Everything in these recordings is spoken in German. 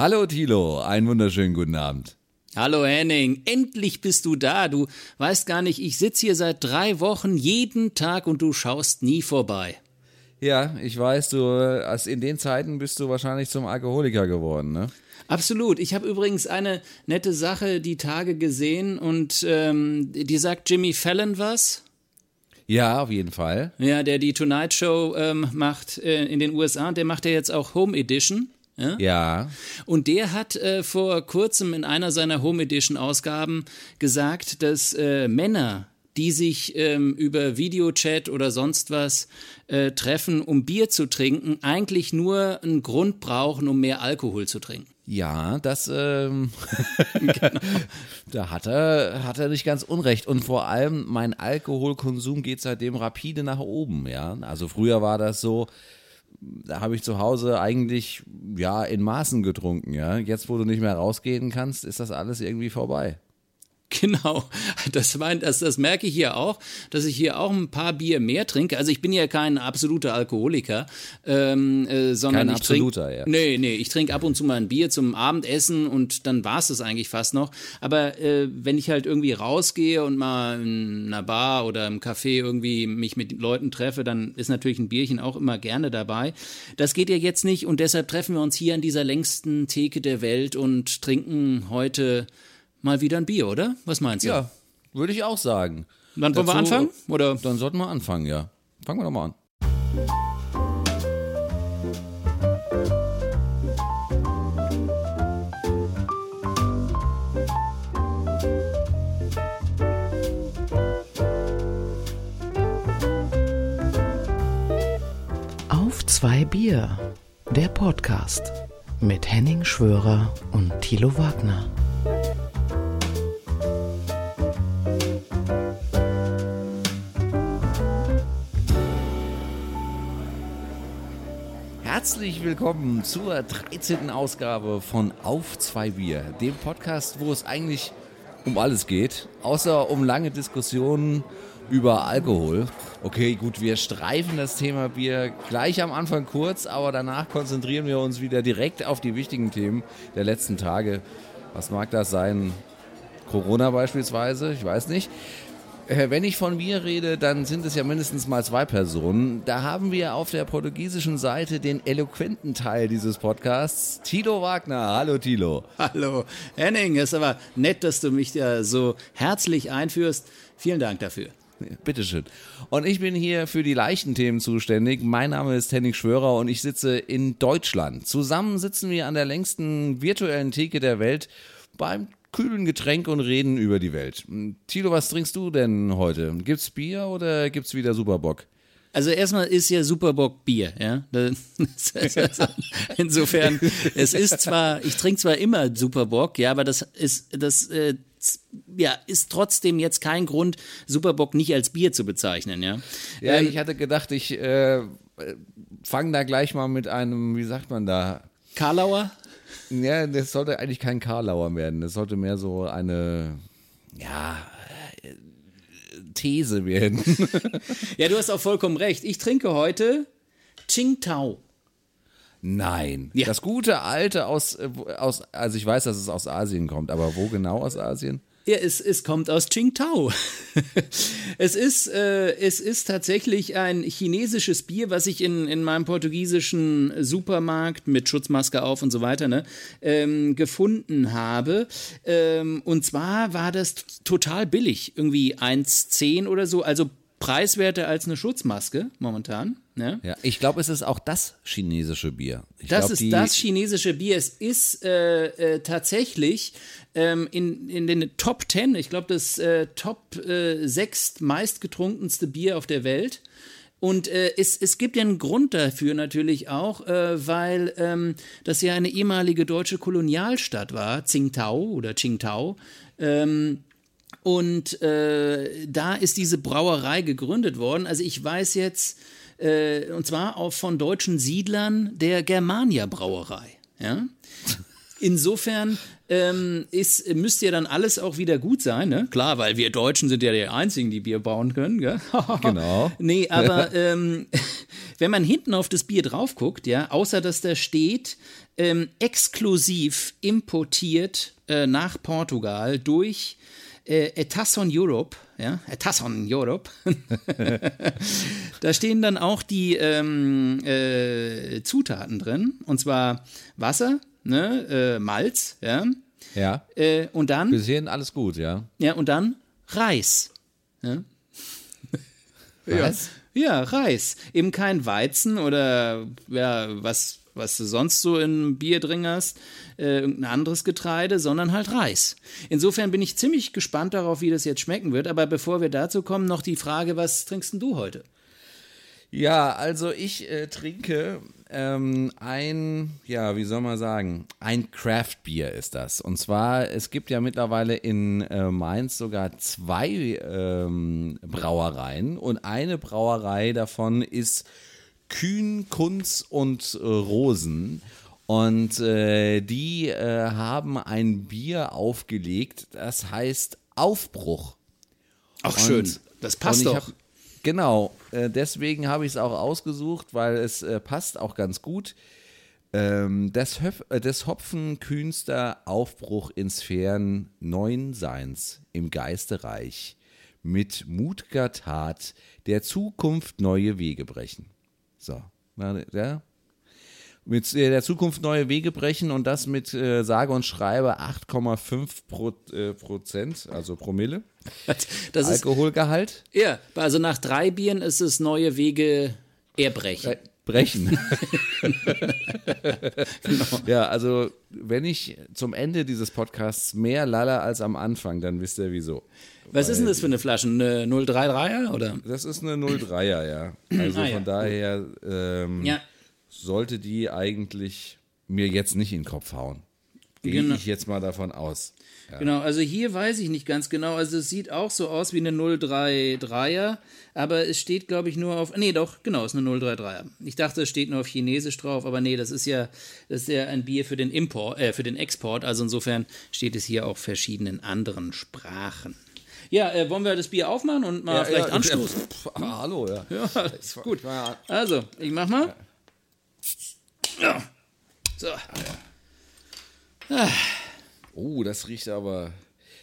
Hallo Thilo, einen wunderschönen guten Abend. Hallo Henning, endlich bist du da. Du weißt gar nicht, ich sitze hier seit drei Wochen jeden Tag und du schaust nie vorbei. Ja, ich weiß, du, also in den Zeiten bist du wahrscheinlich zum Alkoholiker geworden, ne? Absolut. Ich habe übrigens eine nette Sache die Tage gesehen und ähm, die sagt Jimmy Fallon was. Ja, auf jeden Fall. Ja, der die Tonight Show ähm, macht äh, in den USA, der macht ja jetzt auch Home Edition. Ja? ja. Und der hat äh, vor kurzem in einer seiner Home Edition Ausgaben gesagt, dass äh, Männer, die sich ähm, über Videochat oder sonst was äh, treffen, um Bier zu trinken, eigentlich nur einen Grund brauchen, um mehr Alkohol zu trinken. Ja, das ähm, genau. da hat er, hat er nicht ganz unrecht. Und vor allem, mein Alkoholkonsum geht seitdem rapide nach oben, ja. Also früher war das so, da habe ich zu Hause eigentlich ja in Maßen getrunken, ja. Jetzt, wo du nicht mehr rausgehen kannst, ist das alles irgendwie vorbei. Genau, das, mein, das, das merke ich hier auch, dass ich hier auch ein paar Bier mehr trinke. Also ich bin ja kein absoluter Alkoholiker, ähm, äh, sondern kein ich absoluter, trink, ja. Nee, nee, ich trinke ab und zu mal ein Bier zum Abendessen und dann war es das eigentlich fast noch. Aber äh, wenn ich halt irgendwie rausgehe und mal in einer Bar oder im Café irgendwie mich mit Leuten treffe, dann ist natürlich ein Bierchen auch immer gerne dabei. Das geht ja jetzt nicht und deshalb treffen wir uns hier an dieser längsten Theke der Welt und trinken heute mal wieder ein Bier, oder? Was meinst du? Ja, würde ich auch sagen. Dann wollen wir anfangen? Oder? Dann sollten wir anfangen, ja. Fangen wir doch mal an. Auf zwei Bier, der Podcast mit Henning Schwörer und Thilo Wagner. Herzlich willkommen zur 13. Ausgabe von Auf zwei Bier, dem Podcast, wo es eigentlich um alles geht, außer um lange Diskussionen über Alkohol. Okay, gut, wir streifen das Thema Bier gleich am Anfang kurz, aber danach konzentrieren wir uns wieder direkt auf die wichtigen Themen der letzten Tage. Was mag das sein? Corona beispielsweise, ich weiß nicht. Äh, wenn ich von mir rede, dann sind es ja mindestens mal zwei Personen. Da haben wir auf der portugiesischen Seite den eloquenten Teil dieses Podcasts, Tilo Wagner. Hallo Tilo. Hallo Henning, es ist aber nett, dass du mich da so herzlich einführst. Vielen Dank dafür. Bitteschön. Und ich bin hier für die leichten Themen zuständig. Mein Name ist Henning Schwörer und ich sitze in Deutschland. Zusammen sitzen wir an der längsten virtuellen Theke der Welt beim kühlen Getränk und reden über die Welt. Tilo, was trinkst du denn heute? Gibt's Bier oder gibt's wieder Superbock? Also erstmal ist ja Superbock Bier, ja. Insofern, es ist zwar, ich trinke zwar immer Superbock, ja, aber das ist, das äh, ja, ist trotzdem jetzt kein Grund, Superbock nicht als Bier zu bezeichnen, ja. Ja, ähm, ich hatte gedacht, ich äh, fange da gleich mal mit einem, wie sagt man da? Karlauer? Ja, das sollte eigentlich kein Karlauer werden. Das sollte mehr so eine, ja, These werden. ja, du hast auch vollkommen recht. Ich trinke heute Qingtao. Nein. Ja. Das gute alte aus, aus, also ich weiß, dass es aus Asien kommt, aber wo genau aus Asien? Ja, es, es kommt aus Qingtao. es, ist, äh, es ist tatsächlich ein chinesisches Bier, was ich in, in meinem portugiesischen Supermarkt mit Schutzmaske auf und so weiter ne, ähm, gefunden habe. Ähm, und zwar war das total billig, irgendwie 1,10 oder so, also preiswerter als eine Schutzmaske momentan. Ne? Ja, ich glaube, es ist auch das chinesische Bier. Ich das glaub, ist das chinesische Bier. Es ist äh, äh, tatsächlich ähm, in, in den Top 10, ich glaube, das äh, Top äh, 6 meistgetrunkenste Bier auf der Welt. Und äh, es, es gibt ja einen Grund dafür natürlich auch, äh, weil ähm, das ja eine ehemalige deutsche Kolonialstadt war, Tsingtao oder Qingtao. Ähm, und äh, da ist diese Brauerei gegründet worden. Also ich weiß jetzt, äh, und zwar auch von deutschen Siedlern der Germania Brauerei. Ja? Insofern ähm, ist, müsste ja dann alles auch wieder gut sein, ne? Klar, weil wir Deutschen sind ja die Einzigen, die Bier bauen können, gell? Genau. nee, aber ähm, wenn man hinten auf das Bier drauf guckt, ja, außer dass da steht, ähm, exklusiv importiert äh, nach Portugal durch äh, Etasson Europe, ja, Etasson Europe. da stehen dann auch die ähm, äh, Zutaten drin, und zwar Wasser, ne, äh, Malz, ja, Ja. äh, und dann, Bis hierhin alles gut, ja. ja, und dann Reis. Ja. Was? Ja, Reis. Eben kein Weizen oder ja, was, was du sonst so im Bier drin hast, äh, irgendein anderes Getreide, sondern halt Reis. Insofern bin ich ziemlich gespannt darauf, wie das jetzt schmecken wird. Aber bevor wir dazu kommen, noch die Frage, was trinkst du heute? Ja, also ich äh, trinke ähm, ein, ja, wie soll man sagen, ein Craft-Bier ist das. Und zwar, es gibt ja mittlerweile in äh, Mainz sogar zwei ähm, Brauereien und eine Brauerei davon ist Kühn, Kunz und äh, Rosen. Und äh, die äh, haben ein Bier aufgelegt, das heißt Aufbruch. Ach, Und- schön. Das passt doch. Hab, genau, äh, deswegen habe ich es auch ausgesucht, weil es äh, passt auch ganz gut. Ähm, des, Höf äh, des Hopfenkühnster Aufbruch in Sphären neuen Seins im Geistereich mit mutiger Tat der Zukunft neue Wege brechen. So, na, ja. Mit äh, der Zukunft neue Wege brechen und das mit äh, sage und schreibe 8,5 Pro, äh, Prozent, also Promille. Das ist, Alkoholgehalt. ja, also nach drei Bieren ist es neue Wege erbrechen. Brechen. Ja, also wenn ich zum Ende dieses Podcasts mehr lalle als am Anfang, dann wisst ihr wieso. Was ist denn das für eine Flasche? Eine 033er oder? Das ist eine 03er, ja. Also Ah, ja. von daher ähm, Ja, sollte die eigentlich mir jetzt nicht in den Kopf hauen. Gehe Genau. ich jetzt mal davon aus. Genau, also hier weiß ich nicht ganz genau. Also es sieht auch so aus wie eine 033er, aber es steht, glaube ich, nur auf. Nee, doch, genau, es ist eine 033er. Ich dachte, es steht nur auf Chinesisch drauf, aber nee, das ist ja, das ist ja ein Bier für den Import, äh, für den Export. Also insofern steht es hier auf verschiedenen anderen Sprachen. Ja, äh, wollen wir das Bier aufmachen und mal vielleicht anstoßen? Pff, ah, hallo, ja. Ja, ist gut. Ja. Also, ich mach mal. Ja. So. Oh, das riecht aber.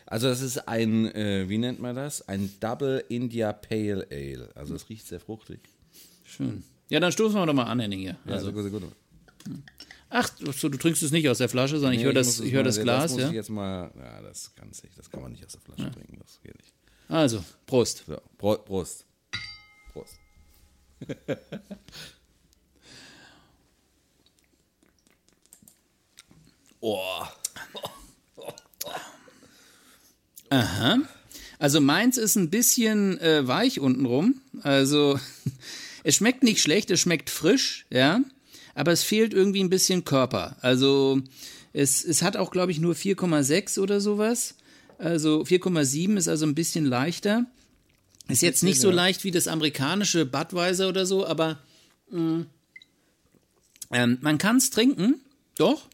Also das ist ein, äh, wie nennt man das? Ein Double India Pale Ale. Also es riecht sehr fruchtig. Schön. Ja, dann stoßen wir doch mal an, Henning hier. Also, gut, gut. ach, so, du trinkst es nicht aus der Flasche, sondern ich Nee, höre das, ich hör mal- das Glas, Das muss ja. ich jetzt mal, ja, das kann nicht, das kann man nicht aus der Flasche trinken, das geht nicht. Also, Prost. So, Pro, Prost. Prost. oh. Also meins ist ein bisschen äh, weich untenrum. Also es schmeckt nicht schlecht, es schmeckt frisch, ja. Aber es fehlt irgendwie ein bisschen Körper. Also es, es hat auch, glaube ich, nur 4,6 oder sowas. Also 4,7 ist also ein bisschen leichter. Ist jetzt nicht so leicht wie das amerikanische Budweiser oder so, aber mh, ähm, man kann es trinken, doch.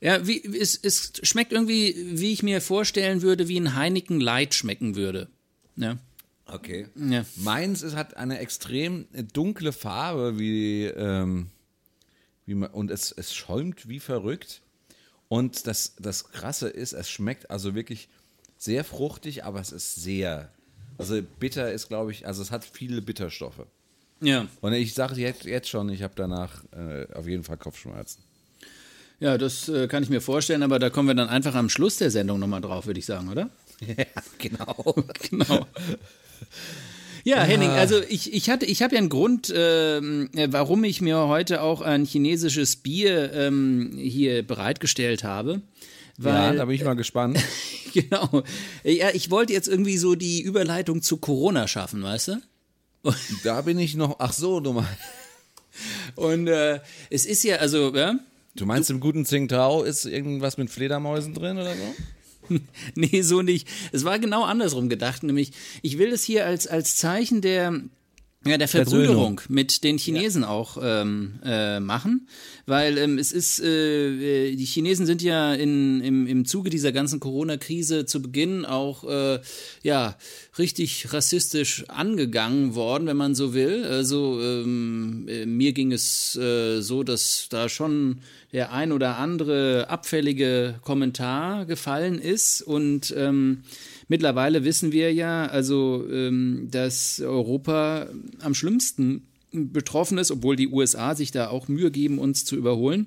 Ja, wie, es, es schmeckt irgendwie, wie ich mir vorstellen würde, wie ein Heineken Light schmecken würde. Ja. Okay. Ja. Meins ist, hat eine extrem dunkle Farbe, wie, ähm, wie man, und es, es schäumt wie verrückt. Und das, das Krasse ist, es schmeckt also wirklich sehr fruchtig, aber es ist sehr, also bitter ist, glaube ich, also es hat viele Bitterstoffe. Ja. Und ich sage jetzt, jetzt schon, ich habe danach äh, auf jeden Fall Kopfschmerzen. Ja, das äh, kann ich mir vorstellen, aber da kommen wir dann einfach am Schluss der Sendung nochmal drauf, würde ich sagen, oder? Ja, genau. Genau. Ja, Henning, also ich, ich hatte, ich habe ja einen Grund, ähm, äh, warum ich mir heute auch ein chinesisches Bier ähm, hier bereitgestellt habe. Ja, Weil, da bin ich mal gespannt. genau. Ja, ich wollte jetzt irgendwie so die Überleitung zu Corona schaffen, weißt du? Da bin ich noch, ach so, du meinst, Und äh, es ist ja, also, ja, du meinst im guten Tsingtao ist irgendwas mit Fledermäusen drin oder so? Nee, so nicht. Es war genau andersrum gedacht, nämlich ich will es hier als, als Zeichen der ja, der Verbrüderung mit den Chinesen ja. auch ähm, äh, machen, weil ähm, es ist, äh, äh, die Chinesen sind ja in, im, im Zuge dieser ganzen Corona-Krise zu Beginn auch äh, ja richtig rassistisch angegangen worden, wenn man so will. Also ähm, äh, mir ging es äh, so, dass da schon der ein oder andere abfällige Kommentar gefallen ist und ähm, Mittlerweile wissen wir ja, also, ähm, dass Europa am schlimmsten betroffen ist, obwohl die USA sich da auch Mühe geben, uns zu überholen.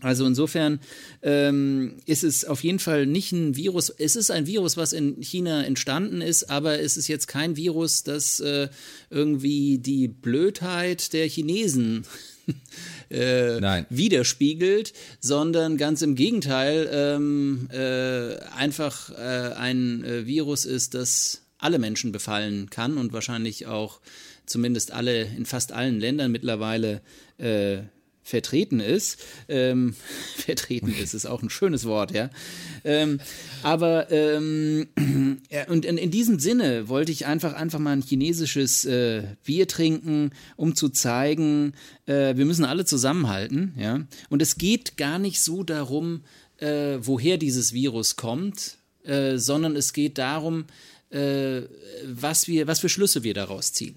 Also insofern ähm, ist es auf jeden Fall nicht ein Virus. Es ist ein Virus, was in China entstanden ist, aber es ist jetzt kein Virus, das äh, irgendwie die Blödheit der Chinesen äh, widerspiegelt, sondern ganz im Gegenteil ähm, äh, einfach äh, ein äh, Virus ist, das alle Menschen befallen kann und wahrscheinlich auch zumindest alle in fast allen Ländern mittlerweile äh, vertreten ist. Ähm, vertreten ist, ist auch ein schönes Wort, ja. Ähm, aber ähm, ja, und in, in, diesem Sinne wollte ich einfach einfach mal ein chinesisches äh, Bier trinken, um zu zeigen, äh, wir müssen alle zusammenhalten, ja. Und es geht gar nicht so darum, äh, woher dieses Virus kommt, äh, sondern es geht darum, äh, was wir, was für Schlüsse wir daraus ziehen.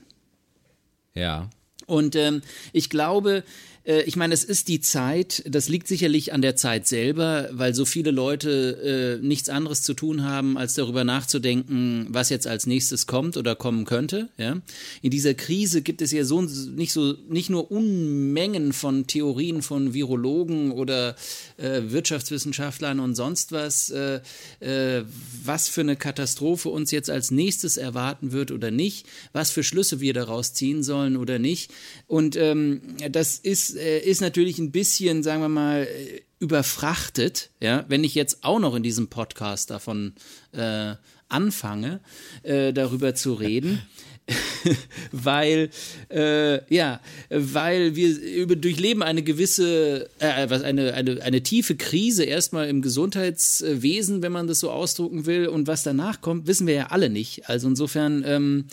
Ja. Und ähm, ich glaube, ich meine, es ist die Zeit, das liegt sicherlich an der Zeit selber, weil so viele Leute äh, nichts anderes zu tun haben, als darüber nachzudenken, was jetzt als nächstes kommt oder kommen könnte. Ja? In dieser Krise gibt es ja so nicht so nicht nur Unmengen von Theorien von Virologen oder äh, Wirtschaftswissenschaftlern und sonst was, äh, äh, was für eine Katastrophe uns jetzt als nächstes erwarten wird oder nicht, was für Schlüsse wir daraus ziehen sollen oder nicht. Und ähm, das ist äh, ist natürlich ein bisschen, sagen wir mal, äh, überfrachtet, ja, wenn ich jetzt auch noch in diesem Podcast davon äh, anfange, äh, darüber zu reden. weil äh, ja, weil wir über, durchleben eine gewisse, äh, was eine, eine, eine tiefe Krise erstmal im Gesundheitswesen, wenn man das so ausdrucken will, und was danach kommt, wissen wir ja alle nicht. Also insofern ähm,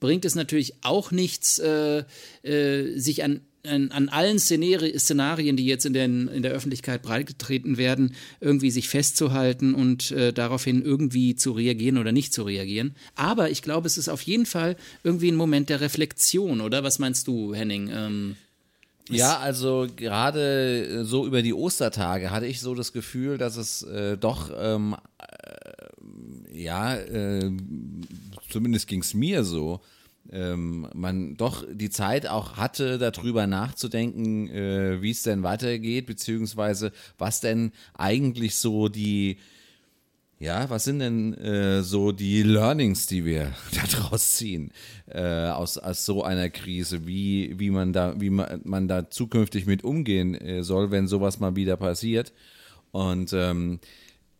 bringt es natürlich auch nichts, äh, äh, sich an an, allen Szenarien, die jetzt in, den, in der Öffentlichkeit breitgetreten werden, irgendwie sich festzuhalten und äh, daraufhin irgendwie zu reagieren oder nicht zu reagieren. Aber ich glaube, es ist auf jeden Fall irgendwie ein Moment der Reflexion, oder? Was meinst du, Henning? Ähm, ja, also gerade äh, so über die Ostertage hatte ich so das Gefühl, dass es äh, doch, ähm, äh, ja, äh, zumindest ging es mir so, ähm, man doch die Zeit auch hatte, darüber nachzudenken, äh, wie es denn weitergeht, beziehungsweise was denn eigentlich so die, ja, was sind denn äh, so die Learnings, die wir daraus ziehen äh, aus, aus so einer Krise, wie, wie man da, wie man, man da zukünftig mit umgehen äh, soll, wenn sowas mal wieder passiert. Und ähm,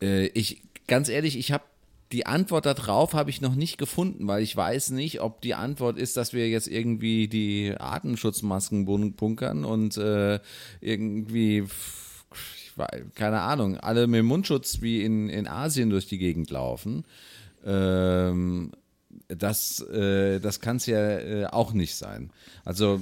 äh, ich, ganz ehrlich, ich habe die Antwort darauf habe ich noch nicht gefunden, weil ich weiß nicht, ob die Antwort ist, dass wir jetzt irgendwie die Atemschutzmasken bunkern und äh, irgendwie, keine Ahnung, alle mit Mundschutz wie in, in Asien durch die Gegend laufen. Ähm, das äh, das kann es ja äh, auch nicht sein. Also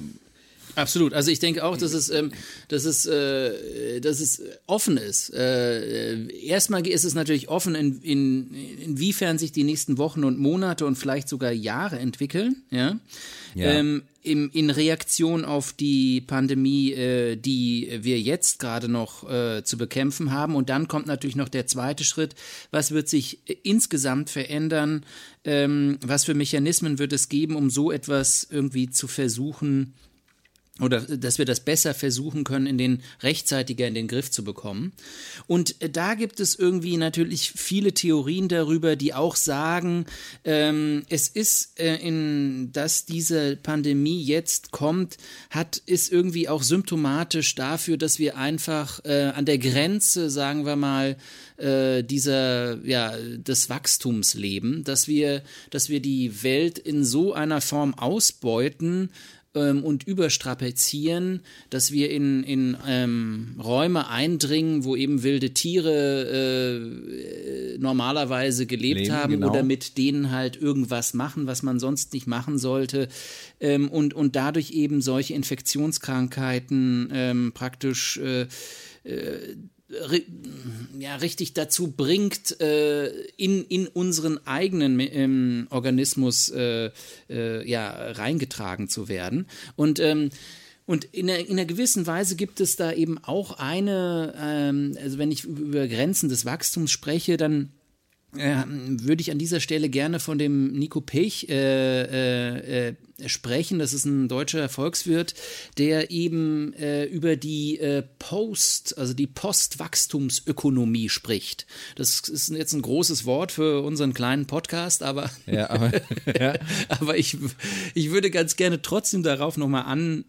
Absolut. Also ich denke auch, dass es, ähm, dass es, äh, dass es offen ist. Äh, erstmal ist es natürlich offen, in, in, inwiefern sich die nächsten Wochen und Monate und vielleicht sogar Jahre entwickeln. Ja. ja. Ähm, im, in Reaktion auf die Pandemie, äh, die wir jetzt gerade noch äh, zu bekämpfen haben. Und dann kommt natürlich noch der zweite Schritt. Was wird sich insgesamt verändern? Ähm, was für Mechanismen wird es geben, um so etwas irgendwie zu versuchen, oder dass wir das besser versuchen können, in den rechtzeitiger in den Griff zu bekommen. Und äh, da gibt es irgendwie natürlich viele Theorien darüber, die auch sagen, ähm, es ist äh, in, dass diese Pandemie jetzt kommt, hat ist irgendwie auch symptomatisch dafür, dass wir einfach äh, an der Grenze, sagen wir mal, äh, dieser ja des Wachstums leben, dass wir, dass wir die Welt in so einer Form ausbeuten ähm, und überstrapazieren, dass wir in, in ähm, Räume eindringen, wo eben wilde Tiere äh, normalerweise gelebt Leben, haben genau. oder mit denen halt irgendwas machen, was man sonst nicht machen sollte ähm, und, und dadurch eben solche Infektionskrankheiten ähm, praktisch äh, äh, ja, richtig dazu bringt, äh, in, in unseren eigenen ähm, Organismus äh, äh, ja, reingetragen zu werden. Und ähm, und in einer, in einer gewissen Weise gibt es da eben auch eine, ähm, also wenn ich über Grenzen des Wachstums spreche, dann ähm, würde ich an dieser Stelle gerne von dem Nico Pech äh, äh, äh, sprechen. Das ist ein deutscher Volkswirt, der eben äh, über die äh, Post, also die Postwachstumsökonomie spricht. Das ist jetzt ein großes Wort für unseren kleinen Podcast, aber Ja, aber, ja. aber ich, ich würde ganz gerne trotzdem darauf nochmal an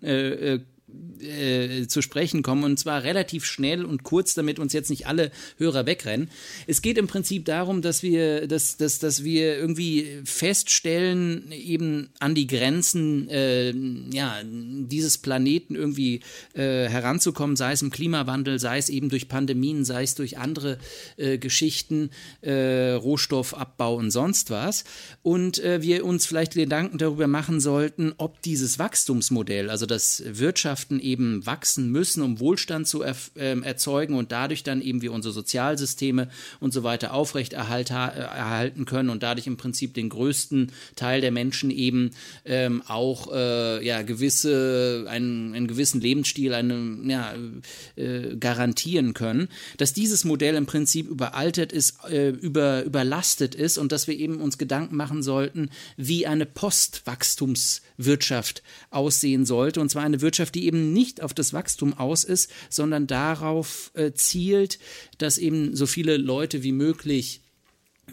äh, zu sprechen kommen und zwar relativ schnell und kurz, damit uns jetzt nicht alle Hörer wegrennen. Es geht im Prinzip darum, dass wir, dass, dass, dass wir irgendwie feststellen, eben an die Grenzen äh, ja, dieses Planeten irgendwie äh, heranzukommen, sei es im Klimawandel, sei es eben durch Pandemien, sei es durch andere äh, Geschichten, äh, Rohstoffabbau und sonst was. Und äh, wir uns vielleicht Gedanken darüber machen sollten, ob dieses Wachstumsmodell, also das Wirtschaften eben wachsen müssen, um Wohlstand zu erf- ähm, erzeugen und dadurch dann eben wir unsere Sozialsysteme und so weiter aufrechterhalten erhalten können und dadurch im Prinzip den größten Teil der Menschen eben ähm, auch äh, ja gewisse einen, einen gewissen Lebensstil eine, ja, äh, garantieren können, dass dieses Modell im Prinzip überaltert ist, äh, über, überlastet ist und dass wir eben uns Gedanken machen sollten, wie eine Postwachstumswirtschaft aussehen sollte. Und zwar eine Wirtschaft, die eben nicht auf das Wachstum aus ist, sondern darauf äh, zielt, dass eben so viele Leute wie möglich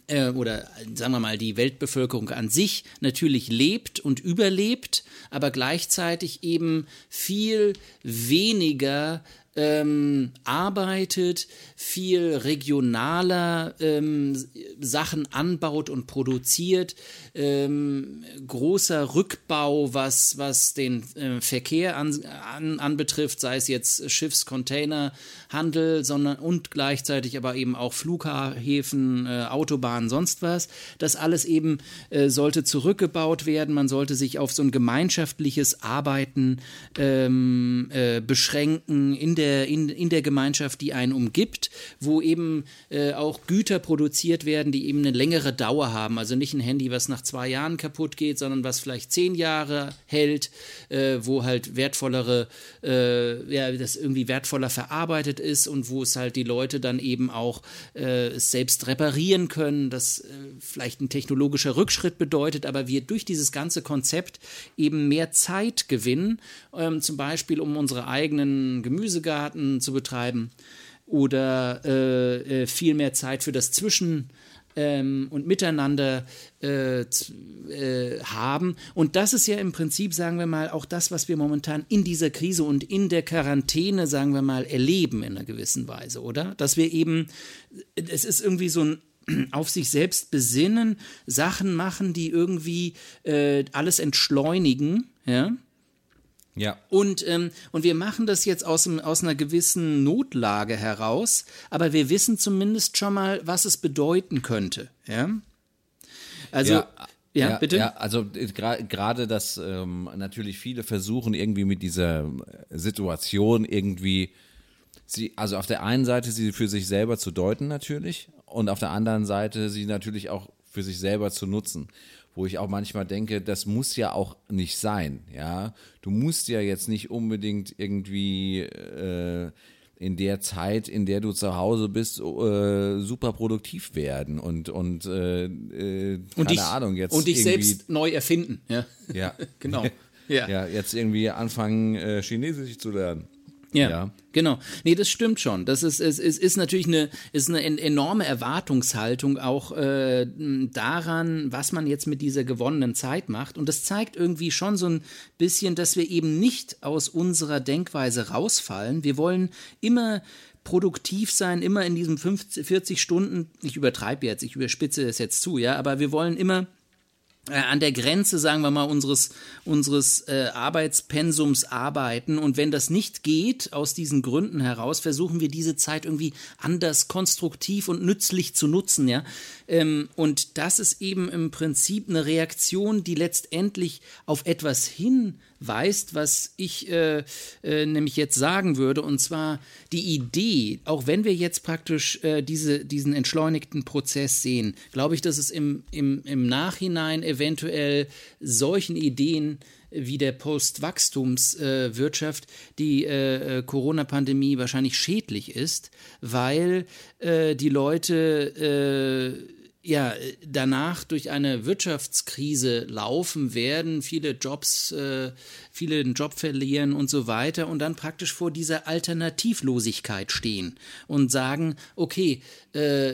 äh, oder sagen wir mal die Weltbevölkerung an sich natürlich lebt und überlebt, aber gleichzeitig eben viel weniger ähm, arbeitet, viel regionaler ähm, Sachen anbaut und produziert, ähm, großer Rückbau, was, was den äh, Verkehr an, an, anbetrifft, sei es jetzt Schiffs-, Containerhandel, sondern und gleichzeitig aber eben auch Flughäfen, äh, Autobahnen, sonst was. Das alles eben äh, sollte zurückgebaut werden. Man sollte sich auf so ein gemeinschaftliches Arbeiten ähm, äh, beschränken in der, in, in der Gemeinschaft, die einen umgibt, wo eben äh, auch Güter produziert werden, die eben eine längere Dauer haben. Also nicht ein Handy, was nach zwei Jahren kaputt geht, sondern was vielleicht zehn Jahre hält, äh, wo halt wertvollere, äh, ja, das irgendwie wertvoller verarbeitet ist und wo es halt die Leute dann eben auch äh, selbst reparieren können, das äh, vielleicht ein technologischer Rückschritt bedeutet, aber wir durch dieses ganze Konzept eben mehr Zeit gewinnen, ähm, zum Beispiel um unsere eigenen Gemüsegarten zu betreiben oder äh, äh, viel mehr Zeit für das Zwischen ähm, und Miteinander äh, äh, haben. Und das ist ja im Prinzip, sagen wir mal, auch das, was wir momentan in dieser Krise und in der Quarantäne, sagen wir mal, erleben in einer gewissen Weise, oder? Dass wir eben, es ist irgendwie so ein auf sich selbst besinnen, Sachen machen, die irgendwie äh, alles entschleunigen, ja. Ja. Und, ähm, und wir machen das jetzt aus, aus einer gewissen Notlage heraus, aber wir wissen zumindest schon mal, was es bedeuten könnte. Ja? Also, ja, bitte? Ja, also äh, gra- gerade, dass ähm, natürlich viele versuchen, irgendwie mit dieser äh, Situation irgendwie, sie, also auf der einen Seite sie für sich selber zu deuten natürlich und auf der anderen Seite sie natürlich auch für sich selber zu nutzen. Wo ich auch manchmal denke, das muss ja auch nicht sein, ja. Du musst ja jetzt nicht unbedingt irgendwie äh, in der Zeit, in der du zu Hause bist, äh, super produktiv werden und und äh, äh, keine und dich, Ahnung jetzt und dich selbst neu erfinden. Ja, ja genau. Ja. ja jetzt irgendwie anfangen äh, Chinesisch zu lernen. Ja, Ja. genau. Nee, das stimmt schon. Das ist, es ist, ist natürlich eine, ist eine en- enorme Erwartungshaltung auch äh, daran, was man jetzt mit dieser gewonnenen Zeit macht. Und das zeigt irgendwie schon so ein bisschen, dass wir eben nicht aus unserer Denkweise rausfallen. Wir wollen immer produktiv sein, immer in diesem 50, 40 Stunden, ich übertreibe jetzt, ich überspitze es jetzt zu, ja, aber wir wollen immer an der Grenze, sagen wir mal, unseres, unseres äh, Arbeitspensums arbeiten. Und wenn das nicht geht, aus diesen Gründen heraus, versuchen wir diese Zeit irgendwie anders konstruktiv und nützlich zu nutzen, ja. Ähm, und das ist eben im Prinzip eine Reaktion, die letztendlich auf etwas hinweist, was ich äh, äh, nämlich jetzt sagen würde, und zwar die Idee, auch wenn wir jetzt praktisch äh, diese, diesen entschleunigten Prozess sehen, glaube ich, dass es im, im, im Nachhinein eventuell solchen Ideen wie der Postwachstumswirtschaft äh, die äh, Corona-Pandemie wahrscheinlich schädlich ist, weil äh, die Leute äh, ja, danach durch eine Wirtschaftskrise laufen werden, viele Jobs, äh, viele den Job verlieren und so weiter und dann praktisch vor dieser Alternativlosigkeit stehen und sagen, okay, äh,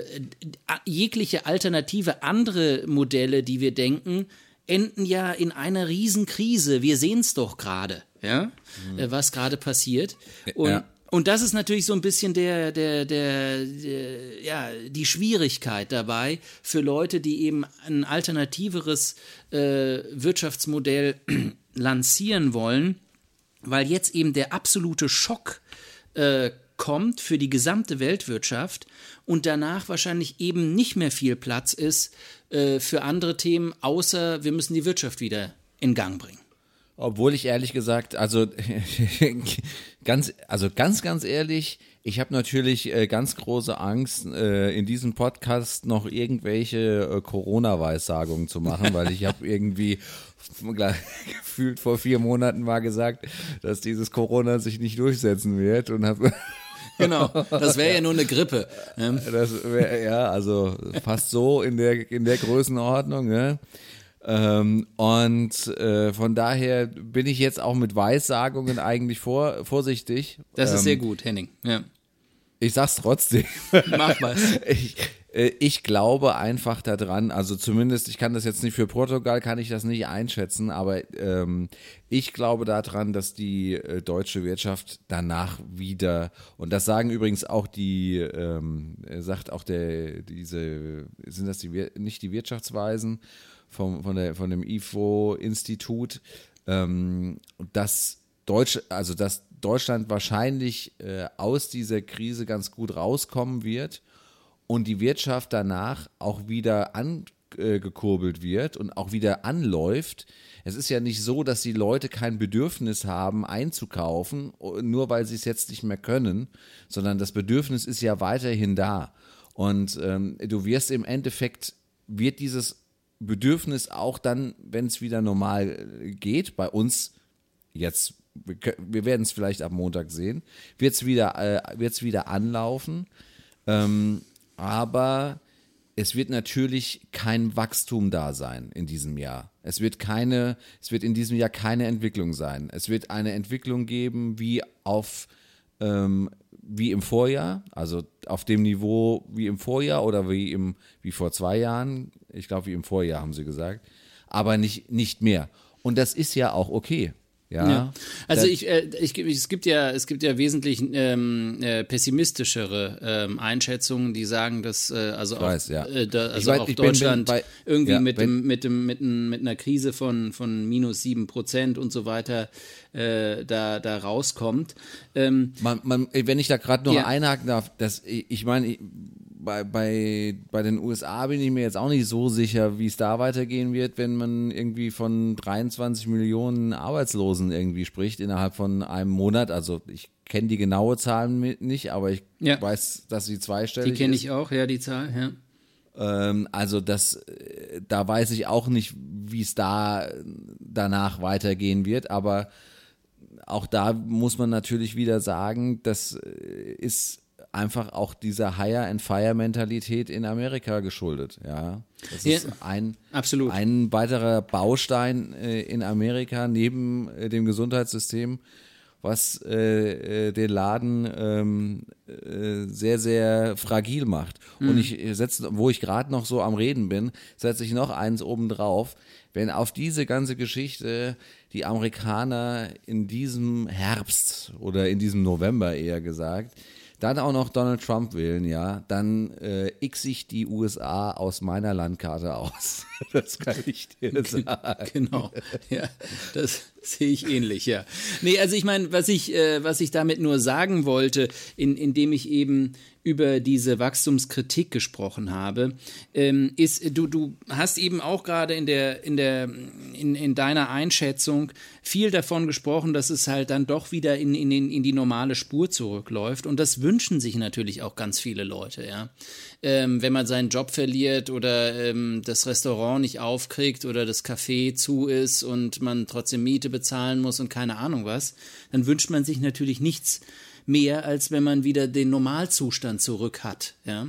jegliche alternative andere Modelle, die wir denken, enden ja in einer Riesenkrise. Wir sehen es doch gerade, ja, mhm. was gerade passiert. Und ja. Und das ist natürlich so ein bisschen der, der, der, der, ja, die Schwierigkeit dabei für Leute, die eben ein alternativeres äh, Wirtschaftsmodell lancieren wollen, weil jetzt eben der absolute Schock äh, kommt für die gesamte Weltwirtschaft und danach wahrscheinlich eben nicht mehr viel Platz ist äh, für andere Themen, außer wir müssen die Wirtschaft wieder in Gang bringen. Obwohl ich ehrlich gesagt, also ganz, also ganz, ganz ehrlich, ich habe natürlich äh, ganz große Angst, äh, in diesem Podcast noch irgendwelche äh, Corona-Weissagungen zu machen, weil ich habe irgendwie gefühlt vor vier Monaten mal gesagt, dass dieses Corona sich nicht durchsetzen wird und habe Genau, das wäre ja nur eine Grippe. Ne? Das wär, ja, also fast so in der in der Größenordnung. Ne? Ähm, und äh, von daher bin ich jetzt auch mit Weissagungen eigentlich vor, vorsichtig. Das ist ähm, sehr gut, Henning. Ja. Ich sag's trotzdem. Mach mal. Ich, äh, ich glaube einfach daran, also zumindest, ich kann das jetzt nicht für Portugal, kann ich das nicht einschätzen, aber ähm, ich glaube daran, dass die äh, deutsche Wirtschaft danach wieder, und das sagen übrigens auch die, ähm, sagt auch der, diese, sind das die, nicht die Wirtschaftsweisen, vom, von, der, von dem IFO-Institut, ähm, dass Deutsch, also dass Deutschland wahrscheinlich äh, aus dieser Krise ganz gut rauskommen wird und die Wirtschaft danach auch wieder angekurbelt wird und auch wieder anläuft. Es ist ja nicht so, dass die Leute kein Bedürfnis haben, einzukaufen, nur weil sie es jetzt nicht mehr können, sondern das Bedürfnis ist ja weiterhin da. Und ähm, du wirst im Endeffekt, wird dieses Bedürfnis auch dann, wenn es wieder normal äh, geht, bei uns jetzt, wir, wir werden es vielleicht ab Montag sehen, wird es wieder, äh, wieder anlaufen. Ähm, aber es wird natürlich kein Wachstum da sein in diesem Jahr. Es wird keine, es wird in diesem Jahr keine Entwicklung sein. Es wird eine Entwicklung geben wie auf ähm, wie im Vorjahr, also auf dem Niveau wie im Vorjahr oder wie im wie vor zwei Jahren. Ich glaube, wie im Vorjahr haben sie gesagt, aber nicht nicht mehr. Und das ist ja auch okay. Ja. ja. Also ich, äh, ich, es gibt ja, es gibt ja wesentlich ähm, äh, pessimistischere ähm, Einschätzungen, die sagen, dass äh, also auch, weiß, ja. äh, da, also weiß, auch Deutschland bin, bin bei, irgendwie ja, mit, dem, mit, dem, mit, dem, mit einer Krise von, von minus sieben Prozent und so weiter äh, da, da rauskommt. Ähm, man, man, wenn ich da gerade noch ja. einhaken darf, das, ich meine, bei, bei, bei den USA bin ich mir jetzt auch nicht so sicher, wie es da weitergehen wird, wenn man irgendwie von 23 Millionen Arbeitslosen irgendwie spricht innerhalb von einem Monat. Also ich kenne die genaue Zahl nicht, aber ich ja. weiß, dass sie zweistellig Die kenne ich auch, ja, die Zahl, ja. Ähm, also das, äh, da weiß ich auch nicht, wie es da danach weitergehen wird, aber auch da muss man natürlich wieder sagen, das äh, ist einfach auch dieser Hire and Fire Mentalität in Amerika geschuldet. Ja, das ja, ist ein absolut. ein weiterer Baustein äh, in Amerika neben äh, dem Gesundheitssystem, was äh, äh den Laden ähm, äh, sehr sehr fragil macht. Mhm. Und ich setze, wo ich gerade noch so am Reden bin, setze ich noch eins oben drauf. Wenn auf diese ganze Geschichte die Amerikaner in diesem Herbst oder in diesem November eher gesagt dann auch noch Donald Trump wählen, ja, dann äh, x ich die USA aus meiner Landkarte aus. Das kann ich dir sagen. Genau, ja, das sehe ich ähnlich, ja. Nee, also ich meine, was ich, äh, was ich damit nur sagen wollte, in, indem ich eben über diese Wachstumskritik gesprochen habe, ähm, ist, du, du hast eben auch gerade in der, in der, in, in deiner Einschätzung viel davon gesprochen, dass es halt dann doch wieder in, in, in die normale Spur zurückläuft. Und das wünschen sich natürlich auch ganz viele Leute, ja. Ähm, wenn man seinen Job verliert oder ähm, das Restaurant nicht aufkriegt oder das Café zu ist und man trotzdem Miete bezahlen muss und keine Ahnung was, dann wünscht man sich natürlich nichts mehr, als wenn man wieder den Normalzustand zurück hat, ja.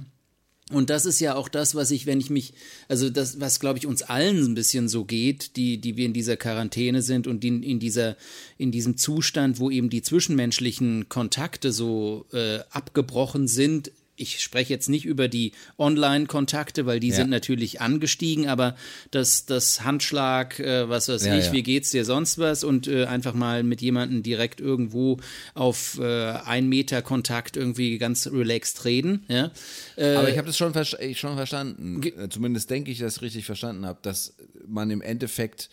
Und das ist ja auch das, was ich, wenn ich mich, also das, was glaube ich uns allen ein bisschen so geht, die, die wir in dieser Quarantäne sind und in, in dieser, in diesem Zustand, wo eben die zwischenmenschlichen Kontakte so äh, abgebrochen sind, ich spreche jetzt nicht über die Online-Kontakte, weil die ja. sind natürlich angestiegen, aber das, das Handschlag, äh, was weiß ja, ich, ja. wie geht's dir sonst was und äh, einfach mal mit jemandem direkt irgendwo auf äh, ein Meter Kontakt irgendwie ganz relaxed reden. Ja? Äh, aber ich habe das schon, ver schon verstanden. Äh, zumindest denke ich, dass ich richtig verstanden habe, dass man im Endeffekt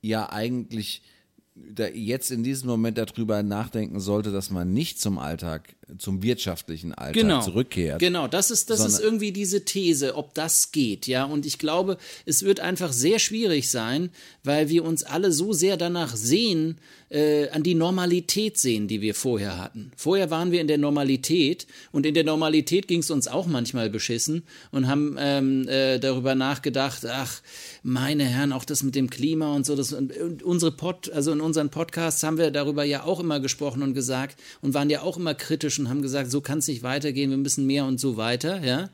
ja eigentlich jetzt in diesem Moment darüber nachdenken sollte, dass man nicht zum Alltag, zum wirtschaftlichen Alltag genau, zurückkehrt. Genau, das ist, das ist irgendwie diese These, ob das geht, ja. Und ich glaube, es wird einfach sehr schwierig sein, weil wir uns alle so sehr danach sehen, äh, an die Normalität sehen, die wir vorher hatten. Vorher waren wir in der Normalität und in der Normalität ging es uns auch manchmal beschissen und haben ähm, äh, darüber nachgedacht, ach, meine Herren, auch das mit dem Klima und so, das und, und unsere Pod, also in unseren Podcasts haben wir darüber ja auch immer gesprochen und gesagt und waren ja auch immer kritisch und haben gesagt, so kann es nicht weitergehen, wir müssen mehr und so weiter, ja.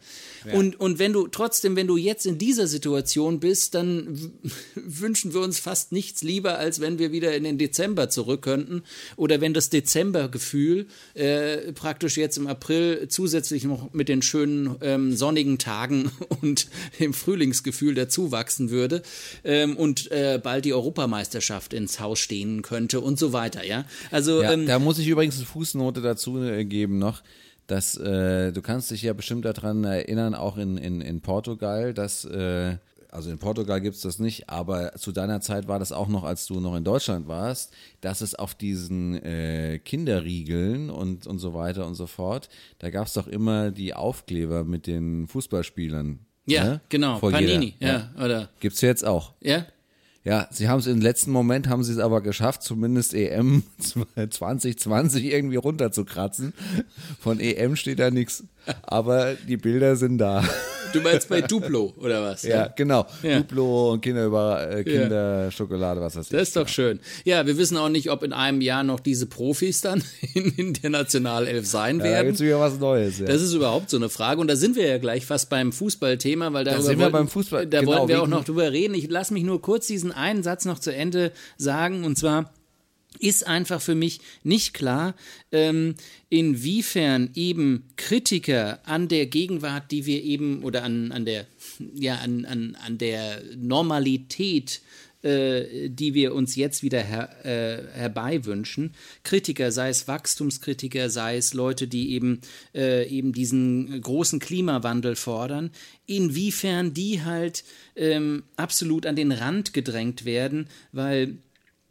ja. Und, und wenn du trotzdem, wenn du jetzt in dieser Situation bist, dann wünschen wir uns fast nichts lieber, als wenn wir wieder in den Dezember zurück könnten. Oder wenn das Dezembergefühl äh, praktisch jetzt im April zusätzlich noch mit den schönen ähm, sonnigen Tagen und dem Frühlingsgefühl dazu wachsen würde ähm, und äh, bald die Europameisterschaft ins Haus stehen könnte und so weiter. Ja, also ja, ähm, da muss ich übrigens eine Fußnote dazu äh, geben noch dass äh, du kannst dich ja bestimmt daran erinnern, auch in, in, in Portugal, dass äh, also in Portugal gibt es das nicht, aber zu deiner Zeit war das auch noch, als du noch in Deutschland warst, dass es auf diesen äh, Kinderriegeln und, und so weiter und so fort, da gab es doch immer die Aufkleber mit den Fußballspielern. Ja, ne? genau, Vor Panini, jeder. ja, oder? Gibt's jetzt auch. Ja? Ja, sie haben es im letzten Moment, haben sie es aber geschafft, zumindest EM 2020 irgendwie runterzukratzen. Von EM steht da nichts, aber die Bilder sind da. Du meinst bei Duplo oder was? Ja, genau. Ja. Duplo und Kinder über äh, Kinderschokolade, was weiß ich. Das ist doch schön. Ja, wir wissen auch nicht, ob in einem Jahr noch diese Profis dann in, in der Nationalelf sein werden. Ja, jetzt wieder was Neues. Ja. Das ist überhaupt so eine Frage und da sind wir ja gleich fast beim Fußballthema, weil darüber da sind wir beim Fußball. Da genau, wollten wir auch noch drüber reden. Ich lasse mich nur kurz diesen einen Satz noch zu Ende sagen und zwar ist einfach für mich nicht klar, ähm, inwiefern eben Kritiker an der Gegenwart, die wir eben oder an, an der ja an, an, an der Normalität äh, die wir uns jetzt wieder her, äh, herbeiwünschen. Kritiker, sei es Wachstumskritiker, sei es Leute, die eben, äh, eben diesen großen Klimawandel fordern, inwiefern die halt ähm, absolut an den Rand gedrängt werden, weil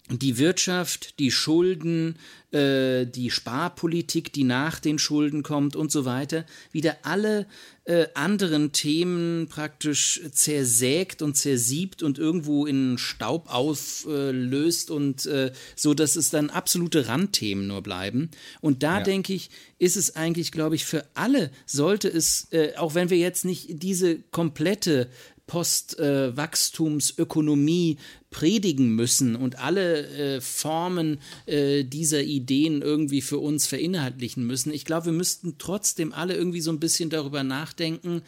die Wirtschaft, die Schulden, äh, die Sparpolitik, die nach den Schulden kommt und so weiter, wieder alle äh, anderen Themen praktisch zersägt und zersiebt und irgendwo in Staub auflöst und äh, so, dass es dann absolute Randthemen nur bleiben. Und da ja. denke ich, ist es eigentlich, glaube ich, für alle sollte es, äh, auch wenn wir jetzt nicht diese komplette Postwachstumsökonomie predigen müssen und alle äh, Formen äh, dieser Ideen irgendwie für uns verinhaltlichen müssen. Ich glaube, wir müssten trotzdem alle irgendwie so ein bisschen darüber nachdenken,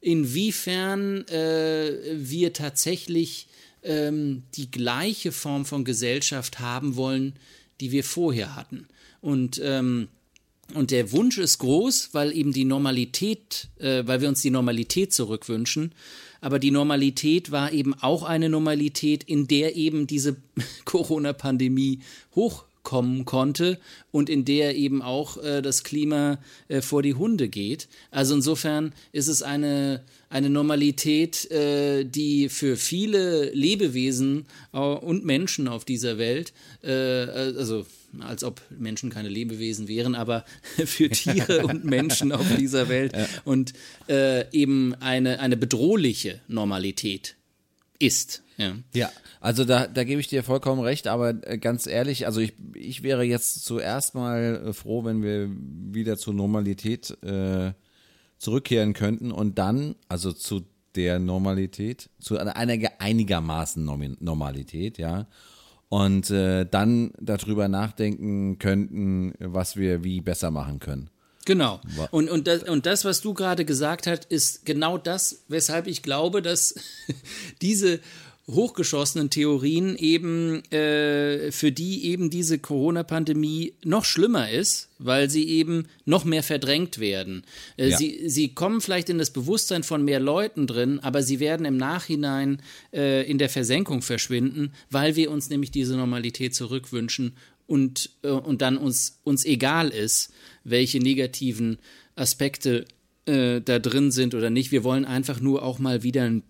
inwiefern äh, wir tatsächlich ähm, die gleiche Form von Gesellschaft haben wollen, die wir vorher hatten. Und ähm, und der Wunsch ist groß, weil eben die Normalität, äh, weil wir uns die Normalität zurückwünschen. Aber die Normalität war eben auch eine Normalität, in der eben diese Corona-Pandemie hoch kommen konnte und in der eben auch äh, das Klima äh, vor die Hunde geht. Also insofern ist es eine, eine Normalität, äh, die für viele Lebewesen äh, und Menschen auf dieser Welt, äh, also als ob Menschen keine Lebewesen wären, aber für Tiere und Menschen auf dieser Welt ja. und äh, eben eine, eine bedrohliche Normalität ist. Ja. ja, also da, da gebe ich dir vollkommen recht, aber äh, ganz ehrlich, also ich, ich wäre jetzt zuerst mal äh, froh, wenn wir wieder zur Normalität äh, zurückkehren könnten und dann, also zu der Normalität, zu einer einigermaßen Normalität, ja, und äh, dann darüber nachdenken könnten, was wir wie besser machen können. Genau. Und, und, das, und das, was du gerade gesagt hast, ist genau das, weshalb ich glaube, dass diese hochgeschossenen Theorien eben, äh, für die eben diese Corona-Pandemie noch schlimmer ist, weil sie eben noch mehr verdrängt werden. Äh, ja. sie, sie kommen vielleicht in das Bewusstsein von mehr Leuten drin, aber sie werden im Nachhinein äh, in der Versenkung verschwinden, weil wir uns nämlich diese Normalität zurückwünschen und, äh, und dann uns, uns egal ist, welche negativen Aspekte äh, da drin sind oder nicht. Wir wollen einfach nur auch mal wieder ein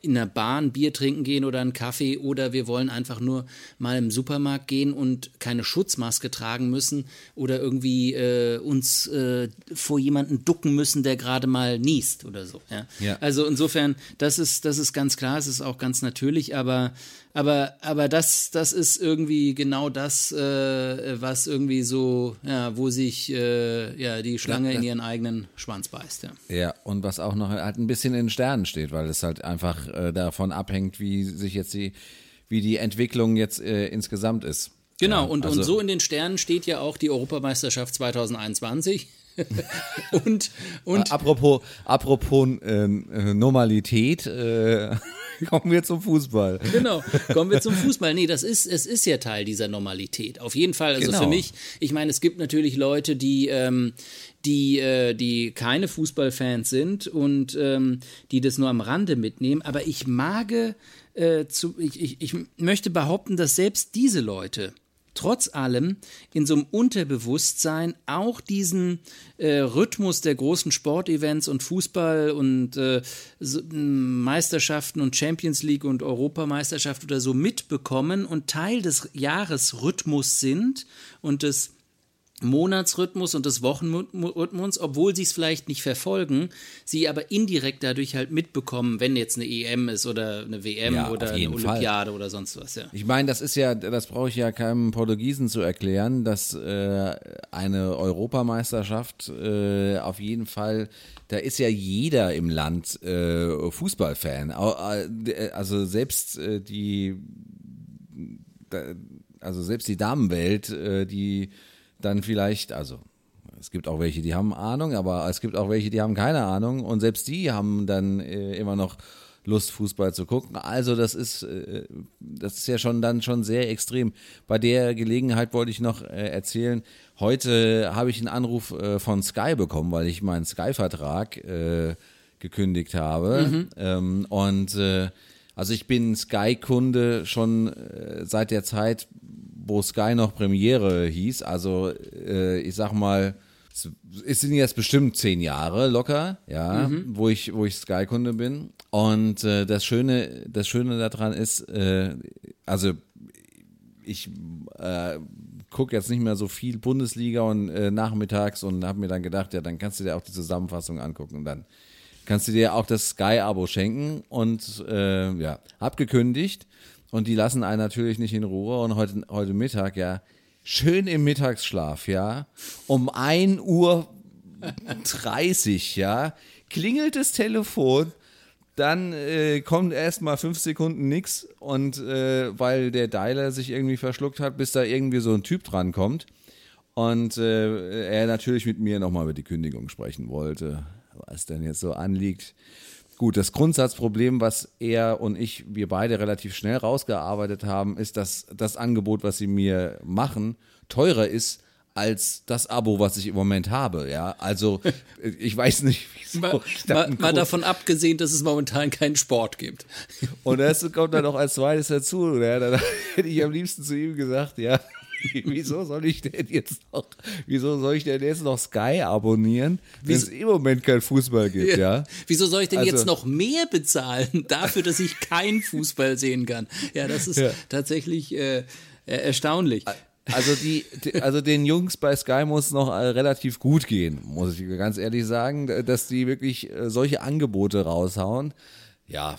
in der Bahn Bier trinken gehen oder einen Kaffee oder wir wollen einfach nur mal im Supermarkt gehen und keine Schutzmaske tragen müssen oder irgendwie äh, uns äh, vor jemanden ducken müssen, der gerade mal niest oder so. Ja? ja? Also insofern, das ist, das ist ganz klar, es ist auch ganz natürlich, aber aber, aber das, das ist irgendwie genau das, äh, was irgendwie so, ja, wo sich äh, ja, die Schlange ja, in ihren eigenen Schwanz beißt. Ja. ja, und was auch noch halt ein bisschen in den Sternen steht, weil es halt einfach äh, davon abhängt, wie sich jetzt die, wie die Entwicklung jetzt äh, insgesamt ist. Genau, und, also, und so in den Sternen steht ja auch die Europameisterschaft 2021. und, und apropos, apropos ähm, äh, Normalität, äh, kommen wir zum Fußball. Genau, kommen wir zum Fußball. Nee, das ist, es ist ja Teil dieser Normalität. Auf jeden Fall. Also genau. für mich, ich meine, es gibt natürlich Leute, die, ähm, die, äh, die keine Fußballfans sind und ähm, die das nur am Rande mitnehmen. Aber ich mag, äh, zu, ich, ich, ich möchte behaupten, dass selbst diese Leute trotz allem in so einem Unterbewusstsein auch diesen äh, Rhythmus der großen Sportevents und Fußball und äh, so, Meisterschaften und Champions League und Europameisterschaft oder so mitbekommen und Teil des Jahresrhythmus sind und des Monatsrhythmus und des Wochenrhythmus, obwohl sie es vielleicht nicht verfolgen, sie aber indirekt dadurch halt mitbekommen, wenn jetzt eine EM ist oder eine WM ja, oder eine Olympiade Fall. oder sonst was. Ja. Ich meine, das ist ja, das brauche ich ja keinem Portugiesen zu erklären, dass äh, eine Europameisterschaft äh, auf jeden Fall, da ist ja jeder im Land äh, Fußballfan. Äh, also selbst äh, die, also selbst die Damenwelt, äh, die dann vielleicht, also es gibt auch welche, die haben Ahnung, aber es gibt auch welche, die haben keine Ahnung und selbst die haben dann äh, immer noch Lust, Fußball zu gucken. Also das ist, äh, das ist ja schon dann schon sehr extrem. Bei der Gelegenheit wollte ich noch äh, erzählen, heute habe ich einen Anruf äh, von Sky bekommen, weil ich meinen Sky-Vertrag äh, gekündigt habe. Mhm. Ähm, und äh, also ich bin Sky-Kunde schon seit der Zeit, wo Sky noch Premiere hieß. Also äh, ich sag mal, es sind jetzt bestimmt zehn Jahre locker, ja, mhm. wo ich, wo ich Sky-Kunde bin. Und äh, das Schöne, das Schöne daran ist, äh, also ich äh, gucke jetzt nicht mehr so viel Bundesliga und äh, nachmittags und habe mir dann gedacht, ja, dann kannst du dir auch die Zusammenfassung angucken und dann kannst du dir auch das Sky-Abo schenken und äh, ja, abgekündigt. Und die lassen einen natürlich nicht in Ruhe. Und heute, heute Mittag, ja, schön im Mittagsschlaf, ja, um 1 Uhr 30, ja, klingelt das Telefon, dann äh, kommt erstmal fünf Sekunden nix und äh, weil der Dialer sich irgendwie verschluckt hat, bis da irgendwie so ein Typ drankommt und äh, er natürlich mit mir nochmal über die Kündigung sprechen wollte, was denn jetzt so anliegt. Gut, das Grundsatzproblem, was er und ich, wir beide relativ schnell rausgearbeitet haben, ist, dass das Angebot, was sie mir machen, teurer ist als das Abo, was ich im Moment habe. Ja, also ich weiß nicht, wieso. mal, mal, mal davon abgesehen, dass es momentan keinen Sport gibt. Und das kommt dann noch als zweites dazu. Ja, dann hätte ich am liebsten zu ihm gesagt, ja, wieso soll ich denn jetzt noch, wieso soll ich denn jetzt noch Sky abonnieren, wenn es im Moment kein Fußball gibt, ja? ja? Wieso soll ich denn also, jetzt noch mehr bezahlen dafür, dass ich keinen Fußball sehen kann? Ja, das ist ja. tatsächlich äh, erstaunlich. Also die, also den Jungs bei Sky muss noch äh, relativ gut gehen, muss ich ganz ehrlich sagen, dass die wirklich äh, solche Angebote raushauen. Ja,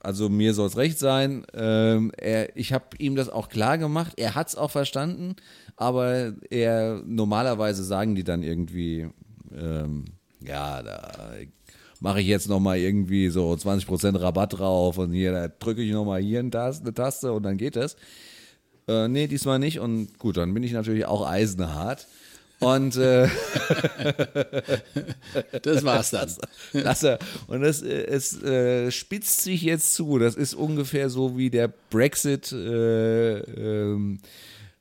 also mir soll es recht sein. Ähm, er, ich habe ihm das auch klar gemacht. Er hat es auch verstanden, aber er normalerweise sagen die dann irgendwie, ähm, ja, da mache ich jetzt noch mal irgendwie so 20% Rabatt drauf und hier da drücke ich noch mal hier eine Taste und dann geht das. Äh, nee, diesmal nicht. Und gut, dann bin ich natürlich auch eisenhart. Und äh, das war's dann. Das, das, und das, äh, es äh, spitzt sich jetzt zu. Das ist ungefähr so wie der Brexit äh, ähm,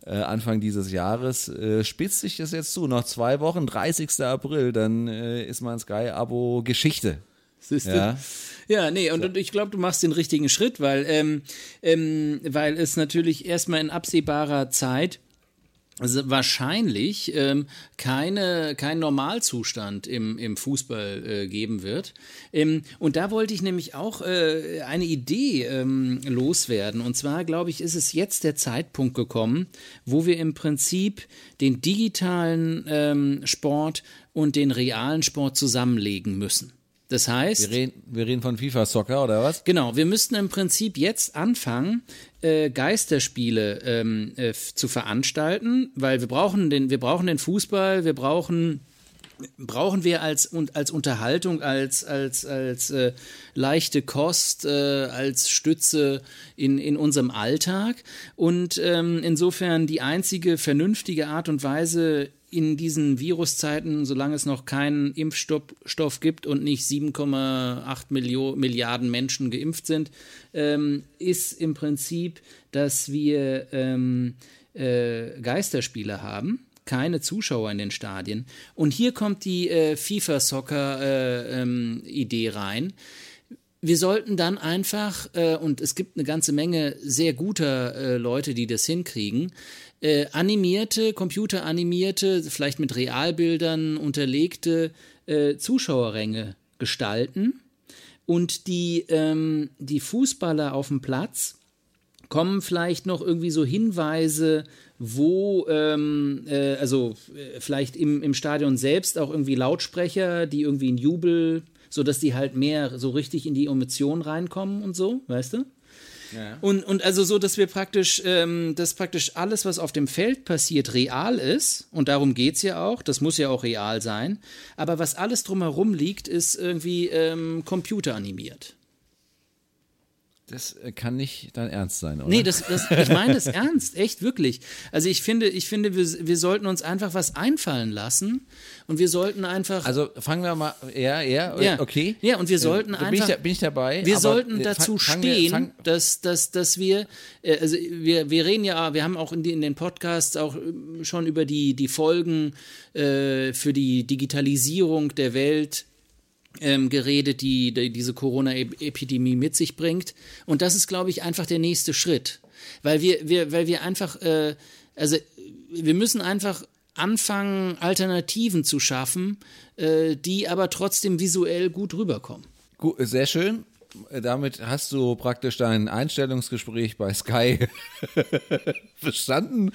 äh, Anfang dieses Jahres. Äh, spitzt sich das jetzt zu. Noch zwei Wochen, 30. April, dann ist mein Sky-Abo Geschichte. Siehst du? Ja. Ja, nee, und, und ich glaube, du machst den richtigen Schritt, weil, ähm, ähm, weil es natürlich erstmal in absehbarer Zeit also wahrscheinlich ähm, keine, kein Normalzustand im, im Fußball äh, geben wird. Ähm, und da wollte ich nämlich auch äh, eine Idee ähm, loswerden. Und zwar, glaube ich, ist es jetzt der Zeitpunkt gekommen, wo wir im Prinzip den digitalen ähm, Sport und den realen Sport zusammenlegen müssen. Das heißt. Wir reden, wir reden von FIFA Soccer oder was? Genau, wir müssten im Prinzip jetzt anfangen, äh, Geisterspiele ähm, äh, zu veranstalten, weil wir brauchen den, wir brauchen den Fußball, wir brauchen brauchen wir als, als Unterhaltung, als, als, als äh, leichte Kost, äh, als Stütze in, in unserem Alltag. Und ähm, insofern die einzige vernünftige Art und Weise, in diesen Viruszeiten, solange es noch keinen Impfstoff gibt und nicht 7,8 Milliarden Menschen geimpft sind, ähm, ist im Prinzip, dass wir ähm, äh, Geisterspiele haben keine Zuschauer in den Stadien. Und hier kommt die äh, FIFA-Soccer-Idee äh, ähm, rein. Wir sollten dann einfach, äh, und es gibt eine ganze Menge sehr guter äh, Leute, die das hinkriegen, äh, animierte, computeranimierte, vielleicht mit Realbildern unterlegte äh, Zuschauerränge gestalten. Und die, ähm, die Fußballer auf dem Platz kommen vielleicht noch irgendwie so Hinweise, wo, ähm, äh, also äh, vielleicht im, im Stadion selbst auch irgendwie Lautsprecher, die irgendwie einen Jubel, sodass die halt mehr so richtig in die Emotionen reinkommen und so, weißt du? Und, und also so, dass wir praktisch, ähm, dass praktisch alles, was auf dem Feld passiert, real ist. Und darum geht es ja auch. Das muss ja auch real sein. Aber was alles drumherum liegt, ist irgendwie ähm, computeranimiert. Das äh, kann nicht dein Ernst sein, oder? Nee, das, das, ich meine das ernst, echt, wirklich. Also ich finde, ich finde wir, wir sollten uns einfach was einfallen lassen und wir sollten einfach... Also fangen wir mal, ja, ja, ja okay. Ja, und wir sollten äh, einfach... Bin ich, bin ich dabei? Wir sollten dazu fang, stehen, fang, dass, dass, dass wir, äh, also wir, wir reden ja, wir haben auch in, die, in den Podcasts auch schon über die, die Folgen äh, für die Digitalisierung der Welt ähm, geredet, die, die diese Corona-Epidemie mit sich bringt. Und das ist, glaube ich, einfach der nächste Schritt. Weil wir, wir, weil wir einfach, äh, also wir müssen einfach anfangen, Alternativen zu schaffen, äh, die aber trotzdem visuell gut rüberkommen. Gut, sehr schön. Damit hast du praktisch dein Einstellungsgespräch bei Sky verstanden.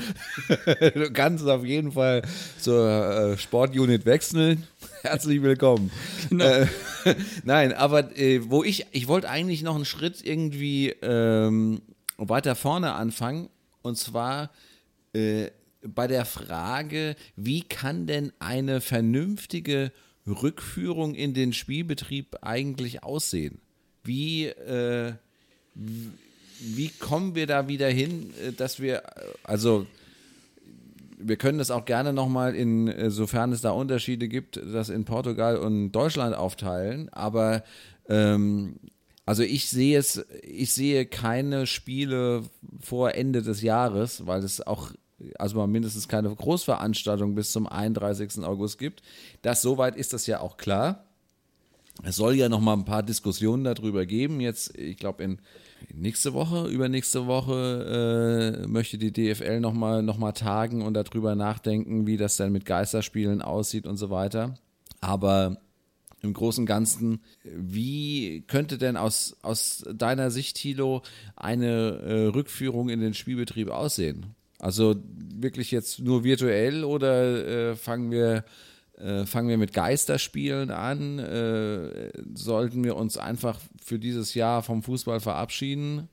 Du kannst auf jeden Fall zur äh, Sportunit wechseln. Herzlich willkommen. Genau. Äh, nein, aber äh, wo ich, ich wollte eigentlich noch einen Schritt irgendwie ähm, weiter vorne anfangen. Und zwar äh, bei der Frage, wie kann denn eine vernünftige Rückführung in den Spielbetrieb eigentlich aussehen? Wie, äh, wie kommen wir da wieder hin, äh, dass wir, also wir können das auch gerne nochmal, insofern es da Unterschiede gibt, das in Portugal und Deutschland aufteilen. Aber ähm, also ich sehe es, ich sehe keine Spiele vor Ende des Jahres, weil es auch also mal mindestens keine Großveranstaltung bis zum 31. August gibt. Das soweit ist das ja auch klar. Es soll ja noch mal ein paar Diskussionen darüber geben. Jetzt, ich glaube, in nächste Woche, übernächste Woche äh, möchte die DFL noch mal, noch mal tagen und darüber nachdenken, wie das dann mit Geisterspielen aussieht und so weiter. Aber im Großen und Ganzen, wie könnte denn aus, aus deiner Sicht, Thilo, eine äh, Rückführung in den Spielbetrieb aussehen? Also wirklich jetzt nur virtuell oder äh, fangen wir äh, fangen wir mit Geisterspielen an? Äh, sollten wir uns einfach für dieses Jahr vom Fußball verabschieden?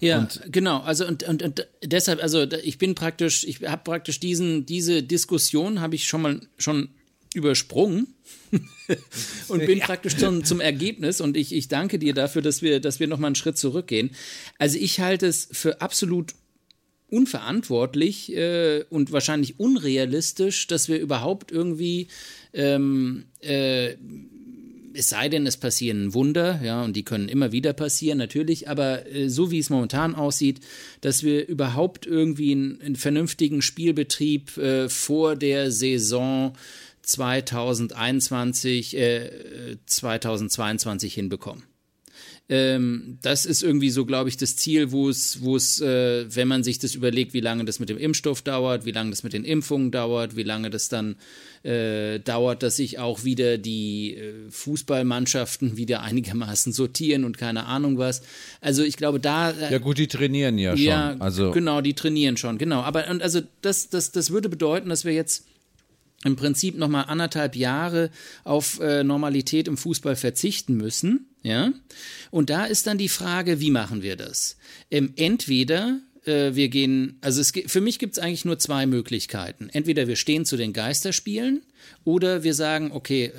Ja, und genau. Also und, und, und deshalb, also ich bin praktisch, ich habe praktisch diesen, diese Diskussion habe ich schon mal schon übersprungen und bin ja. praktisch zum, zum Ergebnis und ich, ich danke dir dafür, dass wir, dass wir nochmal einen Schritt zurückgehen. Also ich halte es für absolut unverantwortlich äh, und wahrscheinlich unrealistisch, dass wir überhaupt irgendwie ähm, äh, es sei denn, es passieren Wunder, ja, und die können immer wieder passieren, natürlich, aber äh, so wie es momentan aussieht, dass wir überhaupt irgendwie einen, einen vernünftigen Spielbetrieb äh, vor der Saison 2021, äh, 2022 hinbekommen. Ähm, das ist irgendwie so, glaube ich, das Ziel, wo es, wo es, äh, wenn man sich das überlegt, wie lange das mit dem Impfstoff dauert, wie lange das mit den Impfungen dauert, wie lange das dann äh, dauert, dass sich auch wieder die äh, Fußballmannschaften wieder einigermaßen sortieren und keine Ahnung was. Also ich glaube, da. Äh, ja gut, die trainieren ja schon. Ja, also. genau, die trainieren schon, genau. Aber und also das, das, das würde bedeuten, dass wir jetzt im Prinzip nochmal anderthalb Jahre auf äh, Normalität im Fußball verzichten müssen. Ja? Und da ist dann die Frage, wie machen wir das? Ähm, entweder äh, wir gehen, also es, für mich gibt es eigentlich nur zwei Möglichkeiten. Entweder wir stehen zu den Geisterspielen oder wir sagen, okay, äh,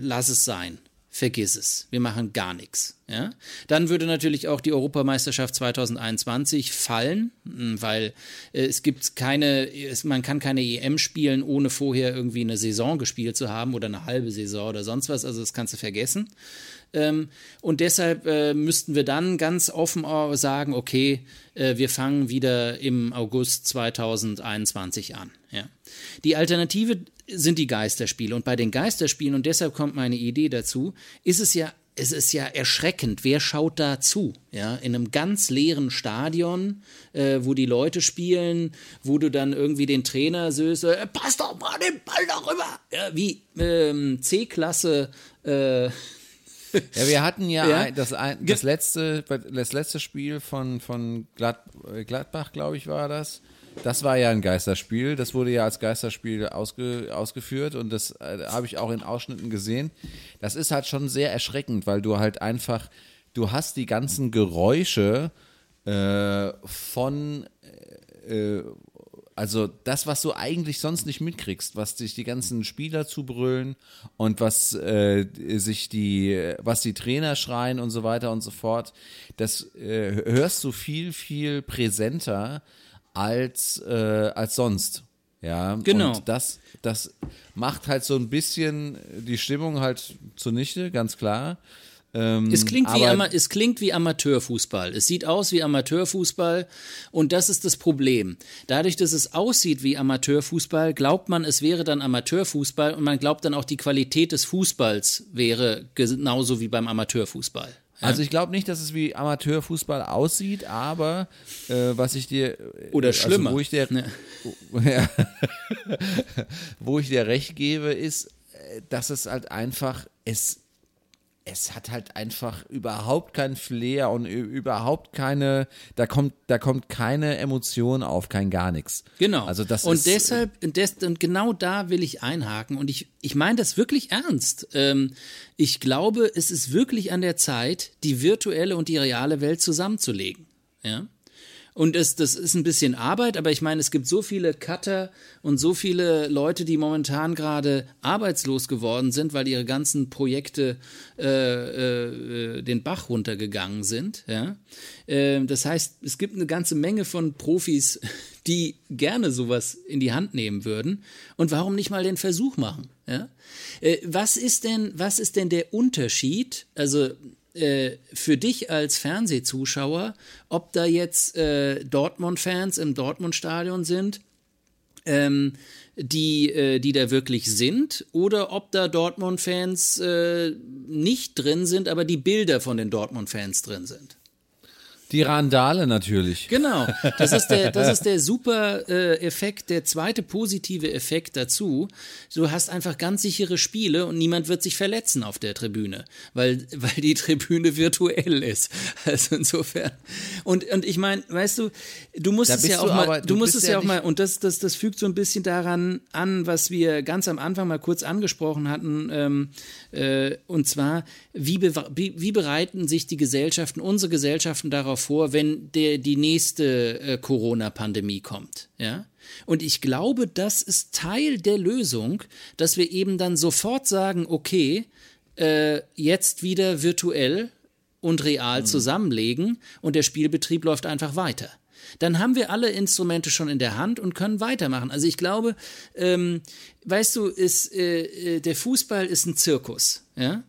lass es sein vergiss es. Wir machen gar nichts. Ja? Dann würde natürlich auch die Europameisterschaft 2021 fallen, hm, weil äh, es gibt keine, es, man kann keine EM spielen, ohne vorher irgendwie eine Saison gespielt zu haben oder eine halbe Saison oder sonst was. Also das kannst du vergessen. Ähm, und deshalb äh, müssten wir dann ganz offen sagen, okay, äh, wir fangen wieder im August 2021 an. Ja. Die Alternative sind die Geisterspiele. Und bei den Geisterspielen, und deshalb kommt meine Idee dazu, ist es ja es ist ja erschreckend, wer schaut da zu? Ja, in einem ganz leeren Stadion, äh, wo die Leute spielen, wo du dann irgendwie den Trainer söst, äh, pass doch mal den Ball darüber. Ja, wie ähm, C-Klasse äh, Ja, wir hatten ja, ja. Das, ein, das, letzte, das letzte Spiel von, von Glad, Gladbach, glaube ich, war das. Das war ja ein Geisterspiel. Das wurde ja als Geisterspiel ausge, ausgeführt und das äh, habe ich auch in Ausschnitten gesehen. Das ist halt schon sehr erschreckend, weil du halt einfach, du hast die ganzen Geräusche äh, von äh, also das, was du eigentlich sonst nicht mitkriegst, was sich die ganzen Spieler zubrüllen und was äh, sich die, was die Trainer schreien und so weiter und so fort, das äh, hörst du viel, viel präsenter als, äh, als sonst. Ja, genau. Und das, das macht halt so ein bisschen die Stimmung halt zunichte, ganz klar. Ähm, es, klingt wie es klingt wie Amateurfußball. Es sieht aus wie Amateurfußball und das ist das Problem. Dadurch, dass es aussieht wie Amateurfußball, glaubt man, es wäre dann Amateurfußball und man glaubt dann auch, die Qualität des Fußballs wäre genauso wie beim Amateurfußball. Also ich glaube nicht, dass es wie Amateurfußball aussieht, aber äh, was ich dir oder also schlimmer, wo ich dir ja. wo ich dir recht gebe, ist, äh, dass es halt einfach es es hat halt einfach überhaupt kein Flair und überhaupt keine, da kommt, da kommt keine Emotion auf, kein gar nichts. Genau. Also das und ist, deshalb, des, und genau da will ich einhaken und ich, ich meine das wirklich ernst. Ähm, ich glaube, es ist wirklich an der Zeit, die virtuelle und die reale Welt zusammenzulegen. Ja. Und das, das ist ein bisschen Arbeit, aber ich meine, es gibt so viele Cutter und so viele Leute, die momentan gerade arbeitslos geworden sind, weil ihre ganzen Projekte äh, äh, den Bach runtergegangen sind. Ja? Äh, das heißt, es gibt eine ganze Menge von Profis, die gerne sowas in die Hand nehmen würden. Und warum nicht mal den Versuch machen? Ja? Äh, was ist denn, was ist denn der Unterschied? Also äh, für dich als Fernsehzuschauer, ob da jetzt äh, Dortmund-Fans im Dortmund-Stadion sind ähm, die, äh, die da wirklich sind, oder ob da Dortmund-Fans äh, nicht drin sind, aber die Bilder von den Dortmund-Fans drin sind. Die Randale natürlich. Genau, das ist der, das ist der super äh, Effekt, der zweite positive Effekt dazu. Du hast einfach ganz sichere Spiele und niemand wird sich verletzen auf der Tribüne, weil, weil die Tribüne virtuell ist. Also insofern. Und, und ich meine, weißt du, du musst es ja auch mal, aber- du du musst es ja ja auch mal, und das, das, das fügt so ein bisschen daran an, was wir ganz am Anfang mal kurz angesprochen hatten, ähm, äh, und zwar, wie, wie, wie bereiten sich die Gesellschaften, unsere Gesellschaften darauf vor, wenn der, die nächste äh, Corona-Pandemie kommt, ja? Und ich glaube, das ist Teil der Lösung, dass wir eben dann sofort sagen, okay, äh, jetzt wieder virtuell und real zusammenlegen und der Spielbetrieb läuft einfach weiter. Dann haben wir alle Instrumente schon in der Hand und können weitermachen. Also ich glaube, ähm, weißt du, ist, äh, äh, der Fußball ist ein Zirkus, ja?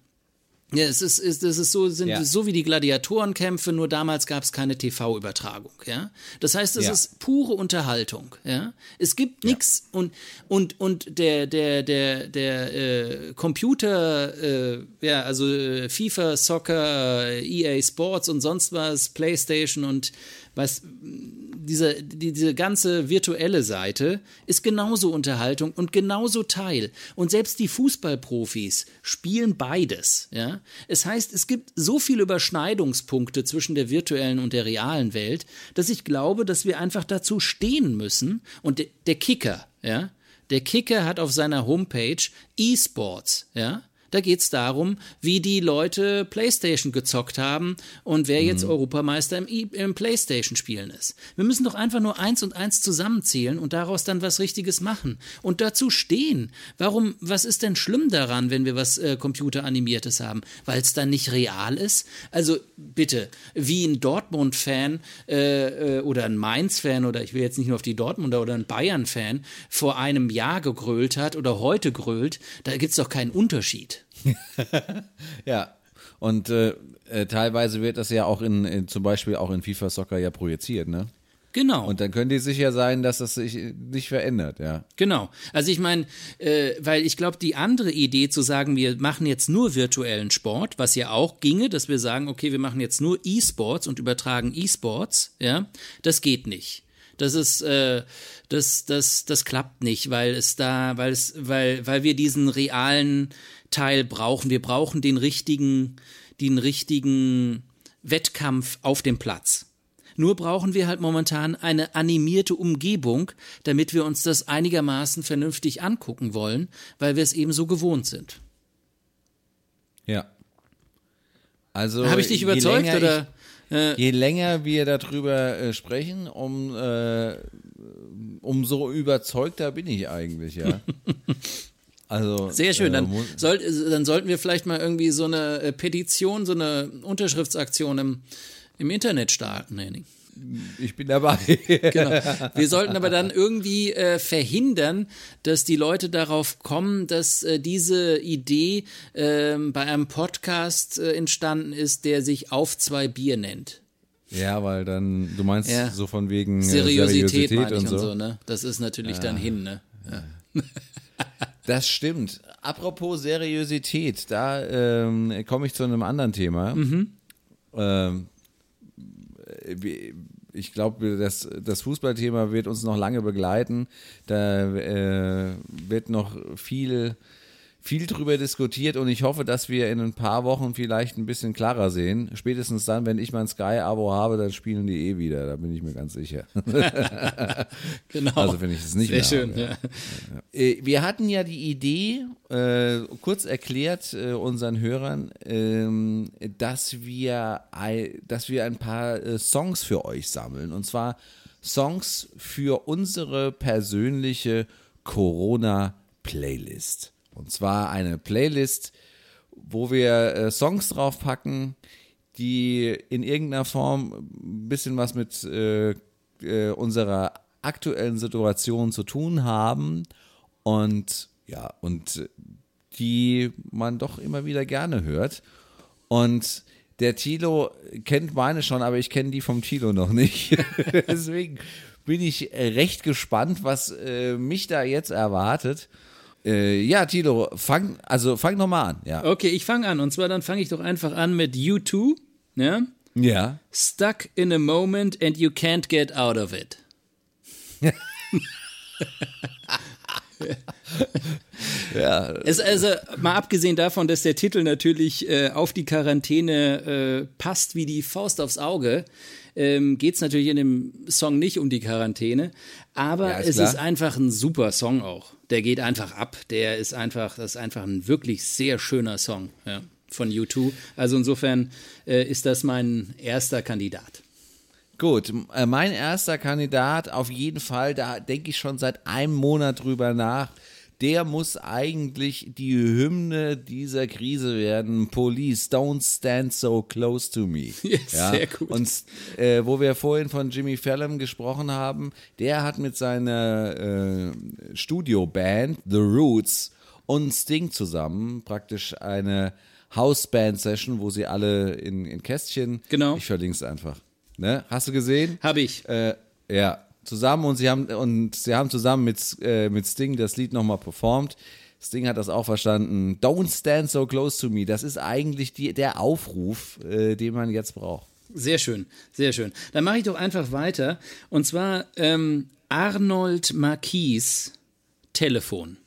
Ja, es ist, das ist so, sind Ja. so wie die Gladiatorenkämpfe, nur damals gab es keine TV-Übertragung, ja. Das heißt, es Ja. ist pure Unterhaltung, ja. Es gibt nichts und, und, und der, der, der, der äh, Computer, äh, ja, also äh, FIFA, Soccer, äh, EA Sports und sonst was, Playstation und was, diese, die, diese ganze virtuelle Seite ist genauso Unterhaltung und genauso Teil. Und selbst die Fußballprofis spielen beides. Ja? Es heißt, es gibt so viele Überschneidungspunkte zwischen der virtuellen und der realen Welt, dass ich glaube, dass wir einfach dazu stehen müssen. Und der, der Kicker, ja, der Kicker hat auf seiner Homepage E-Sports, ja. Da geht es darum, wie die Leute Playstation gezockt haben und wer jetzt Europameister im, I- im Playstation-Spielen ist. Wir müssen doch einfach nur eins und eins zusammenzählen und daraus dann was Richtiges machen und dazu stehen. Warum, was ist denn schlimm daran, wenn wir was äh, Computeranimiertes haben? Weil es dann nicht real ist? Also bitte, wie ein Dortmund-Fan äh, äh, oder ein Mainz-Fan oder ich will jetzt nicht nur auf die Dortmunder oder ein Bayern-Fan vor einem Jahr gegrölt hat oder heute grölt, da gibt es doch keinen Unterschied. Ja. Und äh, äh, teilweise wird das ja auch in, in zum Beispiel auch in FIFA Soccer ja projiziert, ne? Genau. Und dann könnt ihr sicher sein, dass das sich nicht verändert, ja. Genau. Also ich meine, äh, weil ich glaube, die andere Idee zu sagen, wir machen jetzt nur virtuellen Sport, was ja auch ginge, dass wir sagen, okay, wir machen jetzt nur E-Sports und übertragen E-Sports, ja, das geht nicht. Das ist, äh, das, das, das klappt nicht, weil es da, weil es, weil, weil wir diesen realen Teil brauchen. Wir brauchen den richtigen, den richtigen Wettkampf auf dem Platz. Nur brauchen wir halt momentan eine animierte Umgebung, damit wir uns das einigermaßen vernünftig angucken wollen, weil wir es eben so gewohnt sind. Ja. Also Habe ich dich je überzeugt länger oder? Ich, je länger wir darüber äh, sprechen, um, äh, umso überzeugter bin ich eigentlich, ja. Also, Sehr schön. äh, Dann, mu- soll, dann sollten wir vielleicht mal irgendwie so eine äh, Petition, so eine Unterschriftsaktion im, im Internet starten, Henning. ich bin dabei. Genau. Wir sollten aber dann irgendwie äh, verhindern, dass die Leute darauf kommen, dass äh, diese Idee ähm, bei einem Podcast äh, entstanden ist, der sich auf zwei Bier nennt. ja, weil dann, du meinst Ja. so von wegen äh, Seriosität, meine ich und und so. so, ne? Das ist natürlich dann hin, ne? Das stimmt. Apropos Seriosität, da ähm, komme ich zu einem anderen Thema. Mhm. Ähm, ich glaube, das, das Fußballthema wird uns noch lange begleiten. Da äh, wird noch viel, viel drüber diskutiert und ich hoffe, dass wir in ein paar Wochen vielleicht ein bisschen klarer sehen. Spätestens dann, wenn ich mein Sky-Abo habe, dann spielen die eh wieder, da bin ich mir ganz sicher. Genau. Also, wenn ich es nicht Sehr mehr schön, habe, ja. Äh, Wir hatten ja die Idee, äh, kurz erklärt äh, unseren Hörern, ähm, dass, wir dass wir ein paar äh, Songs für euch sammeln. Und zwar Songs für unsere persönliche Corona-Playlist. Und zwar eine Playlist, wo wir äh, Songs draufpacken, die in irgendeiner Form ein bisschen was mit äh, äh, unserer aktuellen Situation zu tun haben und ja, und die man doch immer wieder gerne hört. Und der Tilo kennt meine schon, aber ich kenne die vom Tilo noch nicht. Deswegen bin ich äh, recht gespannt, was äh, mich da jetzt erwartet. Äh, ja, Tilo, fang, also fang nochmal an. Ja. Okay, ich fange an. Und zwar dann fange ich doch einfach an mit U2. Ja? ja. Stuck in a moment and you can't get out of it. ja. Es, also mal abgesehen davon, dass der Titel natürlich äh, auf die Quarantäne äh, passt wie die Faust aufs Auge, ähm, geht es natürlich in dem Song nicht um die Quarantäne. Aber Ja, ist es klar. ist einfach ein super Song auch. Der geht einfach ab. Der ist einfach, das ist einfach ein wirklich sehr schöner Song ja, von U2. Also insofern äh, ist das mein erster Kandidat. Gut, äh, mein erster Kandidat auf jeden Fall, da denke ich schon seit einem Monat drüber nach. Der muss eigentlich die Hymne dieser Krise werden. Police, don't stand so close to me. Ja, sehr gut. Und äh, wo wir vorhin von Jimmy Fallon gesprochen haben, der hat mit seiner äh, Studioband The Roots und Sting zusammen praktisch eine Houseband-Session, wo sie alle in, in Kästchen. Genau. Ich verlinke es einfach. Ne? Hast du gesehen? Habe ich. Äh, ja, zusammen und sie haben und sie haben zusammen mit, äh, mit Sting das Lied nochmal performt. Sting hat das auch verstanden. Don't stand so close to me. Das ist eigentlich die, der Aufruf, äh, den man jetzt braucht. Sehr schön, sehr schön. Dann mache ich doch einfach weiter. Und zwar ähm, Arnold Marquis Telefon.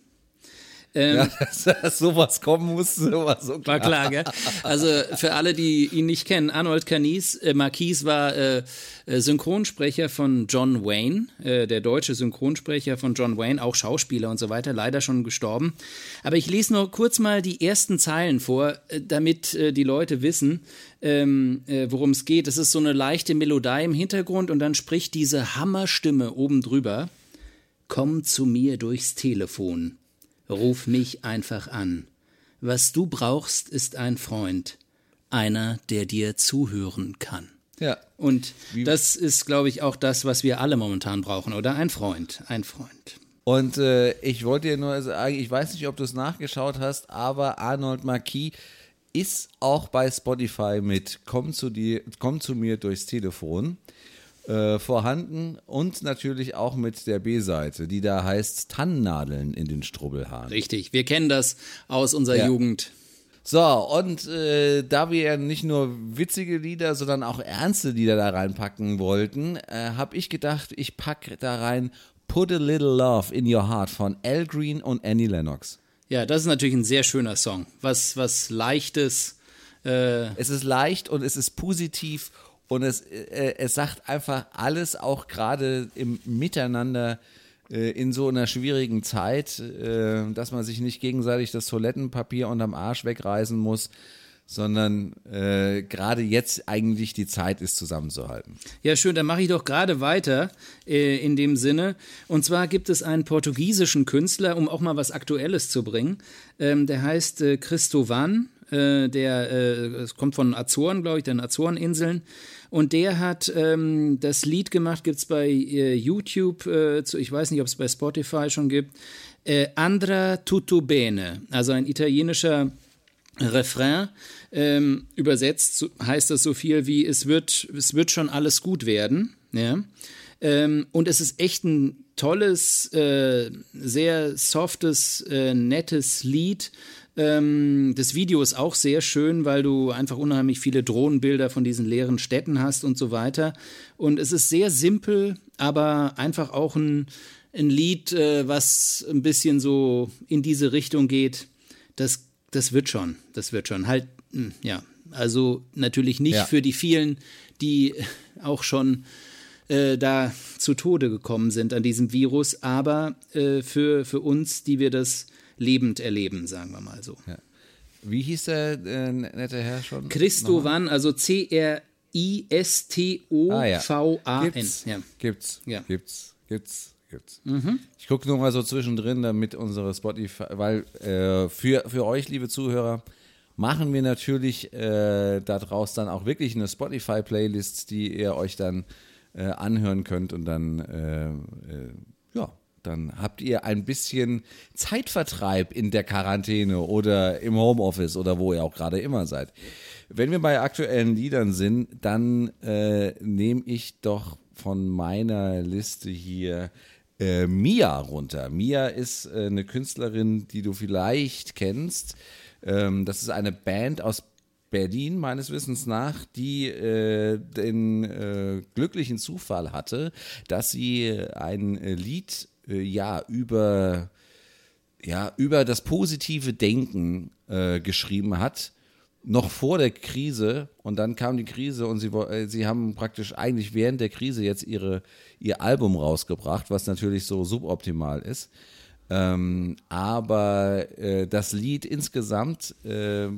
Ähm, Ja, dass, dass sowas kommen muss, sowas so War klar, gell? Also für alle, die ihn nicht kennen, Arnold Canis, äh, Marquis war äh, äh, Synchronsprecher von John Wayne, äh, der deutsche Synchronsprecher von John Wayne, auch Schauspieler und so weiter, leider schon gestorben. Aber ich lese nur kurz mal die ersten Zeilen vor, äh, damit äh, die Leute wissen, ähm, äh, worum es geht. Es ist so eine leichte Melodie im Hintergrund und dann spricht diese Hammerstimme oben drüber. Komm zu mir durchs Telefon. Ruf mich einfach an. Was du brauchst, ist ein Freund. Einer, der dir zuhören kann. Ja. Und das ist, glaube ich, auch das, was wir alle momentan brauchen, oder? Ein Freund, ein Freund. Und äh, ich wollte dir nur sagen, ich weiß nicht, ob du es nachgeschaut hast, aber Arnold Marquis ist auch bei Spotify mit Komm zu dir, komm zu mir durchs Telefon äh, vorhanden und natürlich auch mit der B-Seite, die da heißt Tannennadeln in den Strubbelhaaren. Richtig, wir kennen das aus unserer Ja. Jugend. So, und äh, da wir ja nicht nur witzige Lieder, sondern auch ernste Lieder da reinpacken wollten, äh, habe ich gedacht, ich packe da rein Put a Little Love in Your Heart von Al Green und Annie Lennox. Ja, das ist natürlich ein sehr schöner Song. Was, was Leichtes. Äh, Es ist leicht und es ist positiv und es, äh, es sagt einfach alles, auch gerade im Miteinander äh, in so einer schwierigen Zeit, äh, dass man sich nicht gegenseitig das Toilettenpapier unterm Arsch wegreißen muss, sondern äh, gerade jetzt eigentlich die Zeit ist, zusammenzuhalten. Ja, schön, dann mache ich doch gerade weiter äh, in dem Sinne. Und zwar gibt es einen portugiesischen Künstler, um auch mal was Aktuelles zu bringen. Ähm, der heißt äh, Christovan. Äh, der äh, kommt von Azoren, glaube ich, den Azoreninseln. Und der hat ähm, das Lied gemacht, gibt es bei äh, YouTube, äh, zu, ich weiß nicht, ob es bei Spotify schon gibt. Äh, Andra tutto bene, also ein italienischer Refrain. Ähm, übersetzt heißt das so viel wie es wird, es wird schon alles gut werden. Ja? Ähm, und es ist echt ein tolles, äh, sehr softes, äh, nettes Lied. Ähm, das Video ist auch sehr schön, weil du einfach unheimlich viele Drohnenbilder von diesen leeren Städten hast und so weiter. Und es ist sehr simpel, aber einfach auch ein, ein Lied, äh, was ein bisschen so in diese Richtung geht. Das, das wird schon, das wird schon. Halt, mh, ja, also natürlich nicht Ja. für die vielen, die auch schon äh, da zu Tode gekommen sind an diesem Virus, aber äh, für, für uns, die wir das lebend erleben, sagen wir mal so. Wie hieß der äh, nette Herr schon? Christovan, also C-R-I-S-T-O-V-A-N. Gibt's, Ja. gibt's, Ja. Mhm. gibt's, gibt's, gibt's. Ich gucke nur mal so zwischendrin, damit unsere Spotify, weil äh, für, für euch, liebe Zuhörer, machen wir natürlich äh, daraus dann auch wirklich eine Spotify-Playlist, die ihr euch dann äh, anhören könnt und dann, äh, äh, ja, dann habt ihr ein bisschen Zeitvertreib in der Quarantäne oder im Homeoffice oder wo ihr auch gerade immer seid. Wenn wir bei aktuellen Liedern sind, dann äh, nehme ich doch von meiner Liste hier äh, Mia runter. Mia ist äh, eine Künstlerin, die du vielleicht kennst. Ähm, das ist eine Band aus Berlin meines Wissens nach, die äh, den äh, glücklichen Zufall hatte, dass sie ein Lied äh, ja über ja über das positive Denken äh, geschrieben hat noch vor der Krise und dann kam die Krise und sie, äh, sie haben praktisch eigentlich während der Krise jetzt ihre, ihr Album rausgebracht, was natürlich so suboptimal ist. Ähm, aber äh, das Lied insgesamt äh,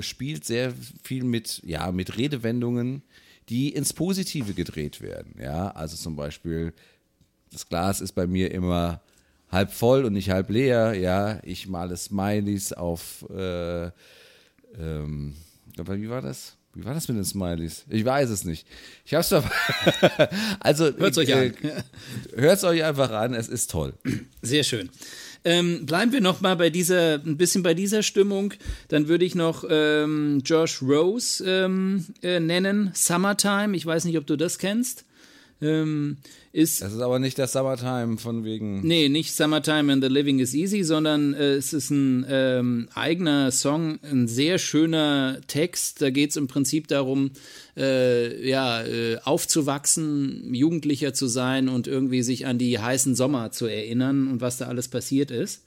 spielt sehr viel mit, ja, mit Redewendungen, die ins Positive gedreht werden. Ja, also zum Beispiel, das Glas ist bei mir immer halb voll und nicht halb leer. Ja, ich male Smileys auf äh, ähm, wie war das? Wie war das mit den Smileys? Ich weiß es nicht. Ich hab's doch. also hört euch äh, an. Hört euch einfach an. Es ist toll. Sehr schön. Ähm, bleiben wir noch mal bei dieser, ein bisschen bei dieser Stimmung. Dann würde ich noch ähm, Josh Rose ähm, äh, nennen. Summertime. Ich weiß nicht, ob du das kennst. Ähm, ist Das ist aber nicht das Summertime von wegen. Nee, nicht Summertime and the Living is Easy, sondern äh, es ist ein ähm, eigener Song, ein sehr schöner Text. Da geht es im Prinzip darum, äh, ja, äh, aufzuwachsen, Jugendlicher zu sein und irgendwie sich an die heißen Sommer zu erinnern und was da alles passiert ist.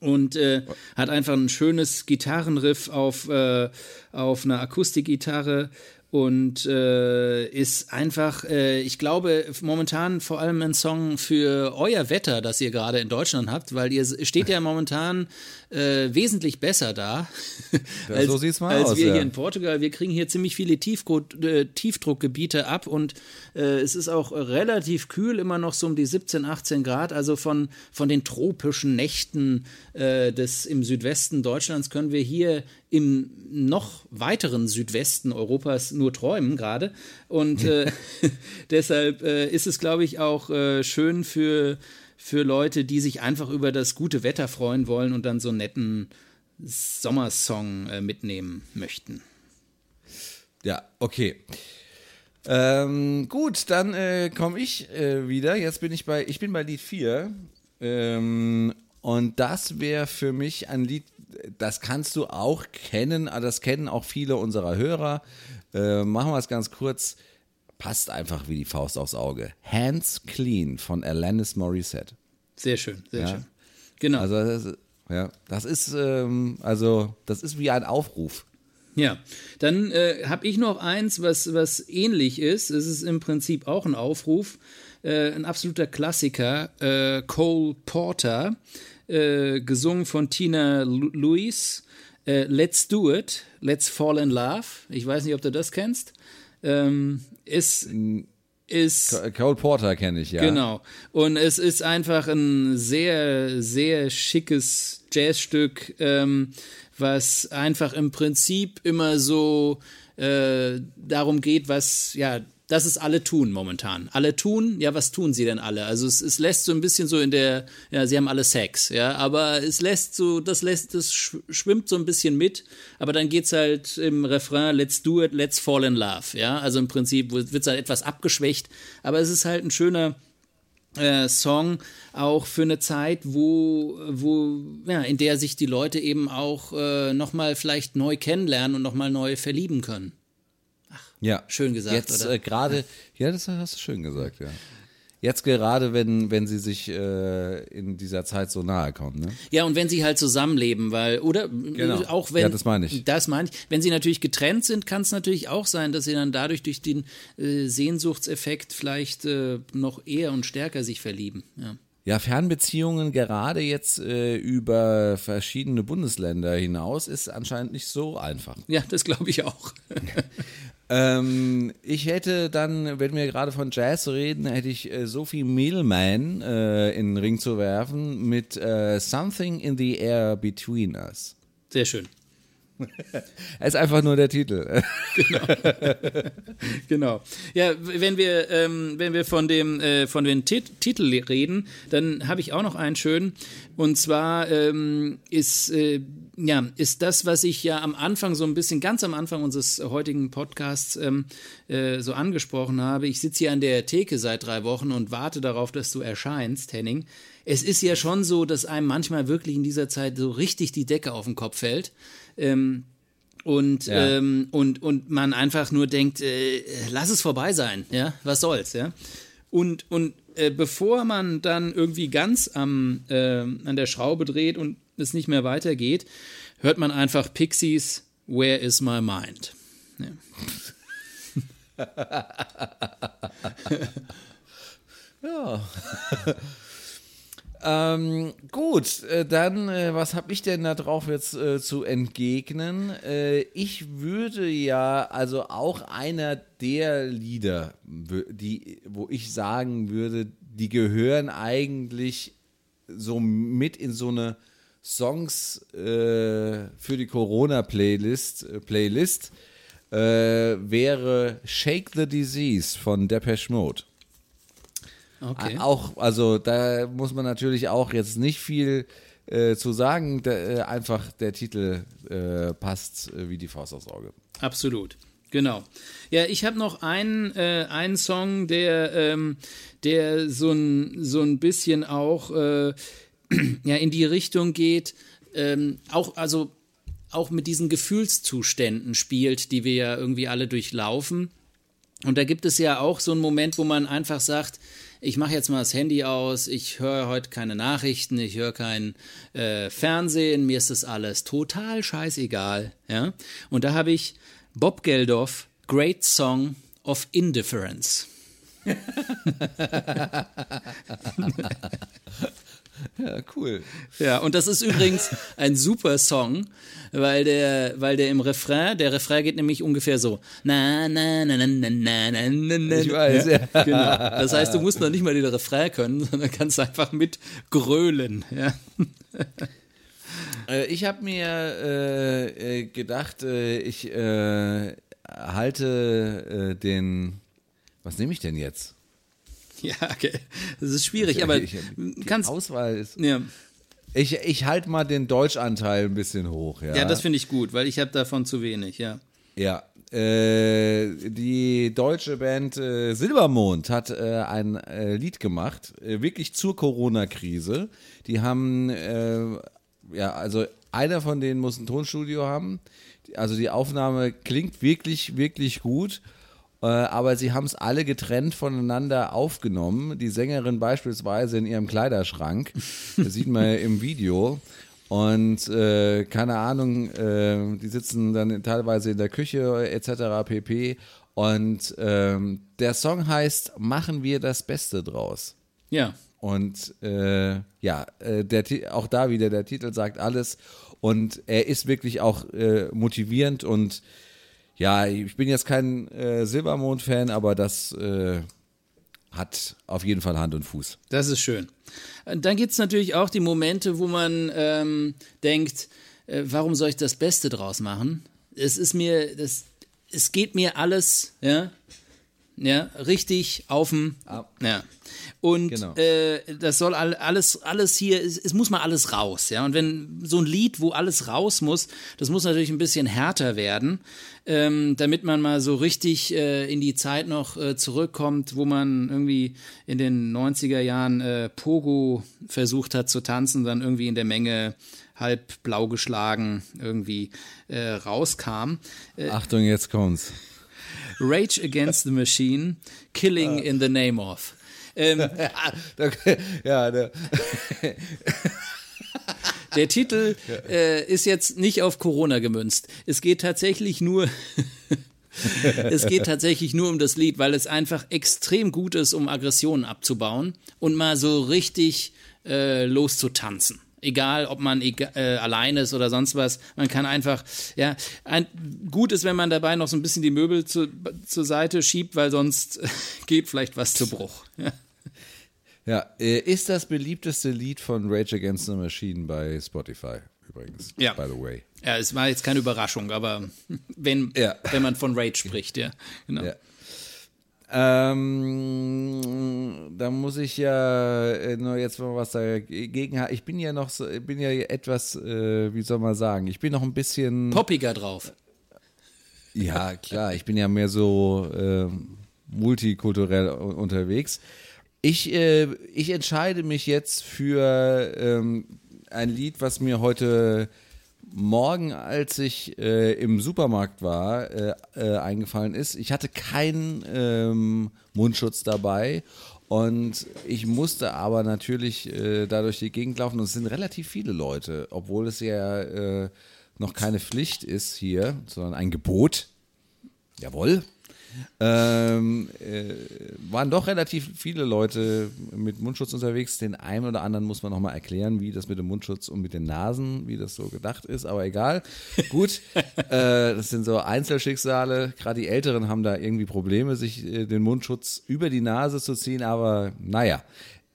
Und äh, hat einfach ein schönes Gitarrenriff auf, äh, auf einer Akustikgitarre und äh, ist einfach, äh, ich glaube, momentan vor allem ein Song für euer Wetter, das ihr gerade in Deutschland habt, weil ihr steht ja momentan äh, wesentlich besser da als, so sieht's mal als aus, wir ja. hier in Portugal. Wir kriegen hier ziemlich viele Tiefgro äh, Tiefdruckgebiete ab und äh, es ist auch relativ kühl, immer noch so um die 17, 18 Grad. Also von, von den tropischen Nächten äh, des, im Südwesten Deutschlands können wir hier im noch weiteren Südwesten Europas nur träumen gerade. Und äh, deshalb äh, ist es, glaube ich, auch äh, schön für, für Leute, die sich einfach über das gute Wetter freuen wollen und dann so einen netten Sommersong äh, mitnehmen möchten. Ja, okay. Ähm, gut, dann äh, komme ich äh, wieder. Jetzt bin ich bei, ich bin bei Lied 4. Ähm, und das wäre für mich ein Lied, das kannst du auch kennen, aber das kennen auch viele unserer Hörer. Äh, machen wir es ganz kurz. Passt einfach wie die Faust aufs Auge. Hands Clean von Alanis Morissette. Sehr schön, sehr Ja. schön. Genau. Also das ist, ja, das ist ähm, also das ist wie ein Aufruf. Ja, dann äh, habe ich noch eins, was, was ähnlich ist. Es ist im Prinzip auch ein Aufruf. Äh, ein absoluter Klassiker. Äh, Cole Porter, äh, gesungen von Tina Lu Lewis. Äh, Let's Do It, Let's Fall in Love. Ich weiß nicht, ob du das kennst. Ähm, ist, ist Cole Porter kenne ich, ja. Genau. Und es ist einfach ein sehr, sehr schickes Jazzstück, ähm, was einfach im Prinzip immer so äh, darum geht, was, ja, dass es alle tun momentan. Alle tun, ja, was tun sie denn alle? Also es, es lässt so ein bisschen so in der, ja, sie haben alle Sex, ja, aber es lässt so, das lässt, das sch schwimmt so ein bisschen mit, aber dann geht's halt im Refrain, let's do it, let's fall in love, ja, also im Prinzip wird's halt etwas abgeschwächt, aber es ist halt ein schöner, äh, Song auch für eine Zeit, wo, wo ja, in der sich die Leute eben auch äh, nochmal vielleicht neu kennenlernen und nochmal neu verlieben können. Ja. Schön gesagt, Jetzt oder? äh, gerade, ja, das hast du schön gesagt, ja. Jetzt gerade, wenn, wenn sie sich äh, in dieser Zeit so nahe kommen, ne? Ja, und wenn sie halt zusammenleben, weil, oder Genau. auch wenn. Ja, das meine ich. Das meine ich. Wenn sie natürlich getrennt sind, kann es natürlich auch sein, dass sie dann dadurch durch den äh, Sehnsuchtseffekt vielleicht äh, noch eher und stärker sich verlieben. Ja. Ja, Fernbeziehungen gerade jetzt äh, über verschiedene Bundesländer hinaus ist anscheinend nicht so einfach. Ja, das glaube ich auch. Ähm, ich hätte dann, wenn wir gerade von Jazz reden, hätte ich äh, Sophie Millman äh, in den Ring zu werfen mit äh, Something in the Air Between Us. Sehr schön. ist einfach nur der Titel. Genau. genau. Ja, wenn wir, ähm, wenn wir von dem, äh, von den Tit Titel reden, dann habe ich auch noch einen schönen. Und zwar ähm, ist, äh, ja, ist das, was ich ja am Anfang so ein bisschen, ganz am Anfang unseres heutigen Podcasts ähm, äh, so angesprochen habe. Ich sitze hier an der Theke seit drei Wochen und warte darauf, dass du erscheinst, Henning. Es ist ja schon so, dass einem manchmal wirklich in dieser Zeit so richtig die Decke auf den Kopf fällt. Ähm, und, ja. ähm, und, und man einfach nur denkt, äh, lass es vorbei sein, ja, was soll's, ja. Und, und äh, bevor man dann irgendwie ganz am, äh, an der Schraube dreht und es nicht mehr weitergeht, hört man einfach Pixies, Where is my mind? Ja. ja. Ähm, gut, äh, dann, äh, was habe ich denn da drauf jetzt äh, zu entgegnen? Äh, ich würde ja, also auch einer der Lieder, die, wo ich sagen würde, die gehören eigentlich so mit in so eine Songs äh, für die Corona-Playlist, Playlist, wäre Shake the Disease von Depeche Mode. Okay. Auch, also da muss man natürlich auch jetzt nicht viel äh, zu sagen. Der, äh, einfach der Titel äh, passt äh, wie die Faust aufs Auge. Absolut. Genau. Ja, ich habe noch einen, äh, einen Song, der, ähm, der so ein, so ein bisschen auch äh, ja, in die Richtung geht. Ähm, auch, also auch mit diesen Gefühlszuständen spielt, die wir ja irgendwie alle durchlaufen. Und da gibt es ja auch so einen Moment, wo man einfach sagt, ich mache jetzt mal das Handy aus, ich höre heute keine Nachrichten, ich höre kein äh, Fernsehen, mir ist das alles total scheißegal. Ja? Und da habe ich Bob Geldof, Great Song of Indifference. Ja, cool. Ja, und das ist übrigens ein super Song, weil der, weil der im Refrain, der Refrain geht nämlich ungefähr so. Na, na, na, na, na, na, na, na. Ich weiß, ja. ja. Genau. Das heißt, du musst noch nicht mal den Refrain können, sondern kannst einfach mit grölen. Ja. Äh, ich habe mir äh, äh, gedacht, äh, ich äh, halte äh, den. Was nehme ich denn jetzt? Ja, okay. Das ist schwierig, aber ich, kannst. Auswahl ist. Ja. Ich, ich halte mal den Deutschanteil ein bisschen hoch, ja. Ja, das finde ich gut, weil ich habe davon zu wenig, ja. Ja. Äh, die deutsche Band äh, Silbermond hat äh, ein äh, Lied gemacht, äh, wirklich zur Corona-Krise. Die haben, äh, ja, also einer von denen muss ein Tonstudio haben. Also die Aufnahme klingt wirklich, wirklich gut. Äh, aber sie haben es alle getrennt voneinander aufgenommen. Die Sängerin beispielsweise in ihrem Kleiderschrank. Das sieht man im Video. Und äh, keine Ahnung, äh, die sitzen dann teilweise in der Küche etc. pp. Und ähm, der Song heißt Machen wir das Beste draus. Ja. Und äh, ja, äh, der, auch da wieder, der Titel sagt alles. Und er ist wirklich auch äh, motivierend und ja, ich bin jetzt kein äh, Silbermond-Fan, aber das äh, hat auf jeden Fall Hand und Fuß. Das ist schön. Dann gibt es natürlich auch die Momente, wo man ähm, denkt, äh, warum soll ich das Beste draus machen? Es ist mir, das, es geht mir alles, ja, ja, richtig auf dem, ah. ja. Und genau. äh, das soll alles, alles hier, es, es, muss mal alles raus, ja. Und wenn so ein Lied, wo alles raus muss, das muss natürlich ein bisschen härter werden, ähm, damit man mal so richtig äh, in die Zeit noch äh, zurückkommt, wo man irgendwie in den 90er Jahren äh, Pogo versucht hat zu tanzen, dann irgendwie in der Menge halb blau geschlagen irgendwie äh, rauskam. Äh, Achtung, jetzt kommt's. Rage Against the Machine, Killing in the Name of. Ähm, ja, der, der Titel äh, ist jetzt nicht auf Corona gemünzt. Es geht tatsächlich nur. es geht tatsächlich nur um das Lied, weil es einfach extrem gut ist, um Aggressionen abzubauen und mal so richtig äh, loszutanzen egal ob man äh, allein ist oder sonst was. Man kann einfach, ja, ein, gut ist, wenn man dabei noch so ein bisschen die Möbel zu, zur Seite schiebt, weil sonst geht vielleicht was zu Bruch. Ja. ja, äh, ist das beliebteste Lied von Rage Against the Machine bei Spotify übrigens. Ja. By the way. Ja, es war jetzt keine Überraschung, aber wenn, Ja. wenn man von Rage spricht, ja. Genau. Ja. Ähm, da muss ich ja äh, nur jetzt mal was dagegen haben. Ich bin ja noch so, ich bin ja etwas, äh, wie soll man sagen, ich bin noch ein bisschen. Poppiger drauf. Ja, klar, ich bin ja mehr so äh, multikulturell unterwegs. Ich, äh, ich entscheide mich jetzt für ähm, ein Lied, was mir heute Morgen, als ich äh, im Supermarkt war, äh, äh, eingefallen ist. Ich hatte keinen ähm, Mundschutz dabei und ich musste aber natürlich äh, da durch die Gegend laufen und es sind relativ viele Leute, obwohl es ja äh, noch keine Pflicht ist hier, sondern ein Gebot. Jawohl. Ähm, äh, waren doch relativ viele Leute mit Mundschutz unterwegs. Den einen oder anderen muss man nochmal erklären, wie das mit dem Mundschutz und mit den Nasen, wie das so gedacht ist, aber egal. Gut, äh, das sind so Einzelschicksale. Gerade die Älteren haben da irgendwie Probleme, sich äh, den Mundschutz über die Nase zu ziehen, aber naja.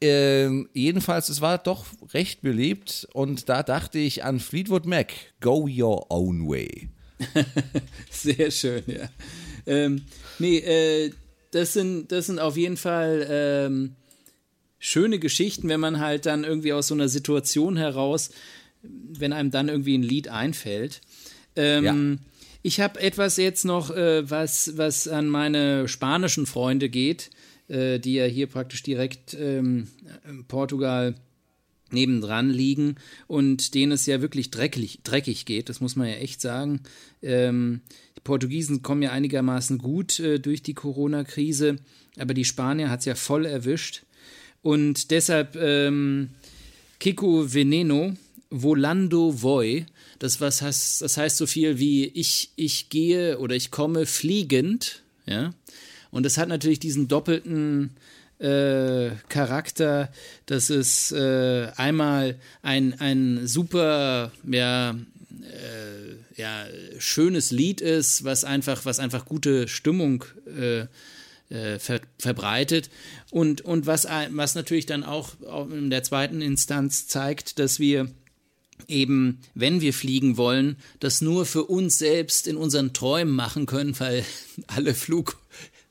Ähm, jedenfalls, es war doch recht belebt und da dachte ich an Fleetwood Mac, Go Your Own Way. Sehr schön, ja. Ähm, nee, äh, das sind, das sind auf jeden Fall ähm, schöne Geschichten, wenn man halt dann irgendwie aus so einer Situation heraus, wenn einem dann irgendwie ein Lied einfällt. Ähm, Ja. Ich habe etwas jetzt noch, äh, was, was an meine spanischen Freunde geht, äh, die ja hier praktisch direkt ähm, in Portugal nebendran liegen und denen es ja wirklich dreckig, dreckig geht, das muss man ja echt sagen. Ähm, die Portugiesen kommen ja einigermaßen gut äh, durch die Corona-Krise, aber die Spanier hat es ja voll erwischt. Und deshalb ähm, Kiko Veneno, Volando Voi, das, was heißt, das heißt so viel wie ich, ich gehe oder ich komme fliegend, ja. Und das hat natürlich diesen doppelten äh, Charakter, dass es äh, einmal ein, ein super, ja, äh, ja, schönes Lied ist, was einfach, was einfach gute Stimmung äh, äh, ver verbreitet. Und, und was, was natürlich dann auch, auch in der zweiten Instanz zeigt, dass wir eben, wenn wir fliegen wollen, das nur für uns selbst in unseren Träumen machen können, weil alle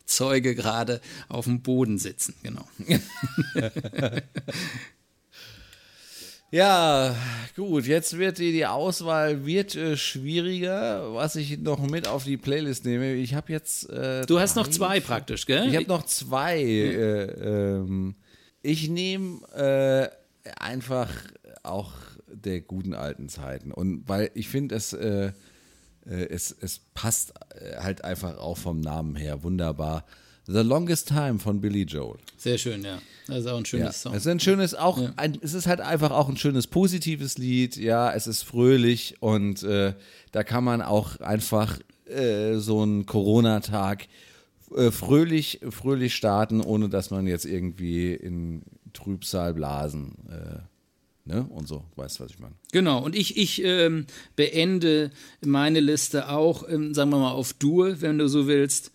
Flugzeuge gerade auf dem Boden sitzen. Genau. Ja, gut, jetzt wird die, die Auswahl wird äh, schwieriger, was ich noch mit auf die Playlist nehme. Ich habe jetzt. Äh, Du hast noch drei- zwei praktisch, gell? Ich habe noch zwei. Äh, ähm, ich nehme äh, einfach auch der guten alten Zeiten. Und weil ich finde, es, es, es passt äh, halt einfach auch vom Namen her wunderbar. The Longest Time von Billy Joel. Sehr schön, ja. Das ist auch ein schönes Ja, Song. es ist ein schönes, auch ein, es ist halt einfach auch ein schönes positives Lied. Ja, es ist fröhlich und äh, da kann man auch einfach äh, so einen Corona-Tag äh, fröhlich, fröhlich starten, ohne dass man jetzt irgendwie in Trübsal blasen. Ne? Und so, weißt du, was ich meine? Genau, und ich, ich ähm, beende meine Liste auch, ähm, sagen wir mal, auf Dur, wenn du so willst,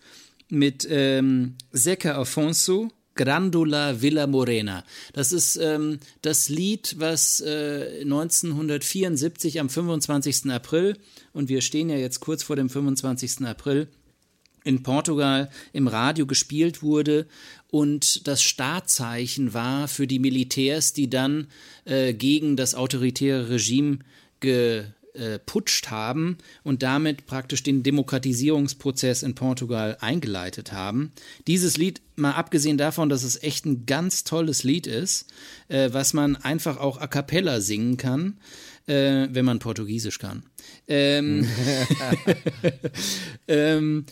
mit ähm, Zeca Afonso, Grandula Villa Morena. Das ist ähm, das Lied, was äh, 1974 am 25. April, und wir stehen ja jetzt kurz vor dem 25. April, in Portugal im Radio gespielt wurde und das Startzeichen war für die Militärs, die dann äh, gegen das autoritäre Regime geputscht haben und damit praktisch den Demokratisierungsprozess in Portugal eingeleitet haben. Dieses Lied, mal abgesehen davon, dass es echt ein ganz tolles Lied ist, äh, was man einfach auch a cappella singen kann, äh, wenn man Portugiesisch kann. Ähm, ähm,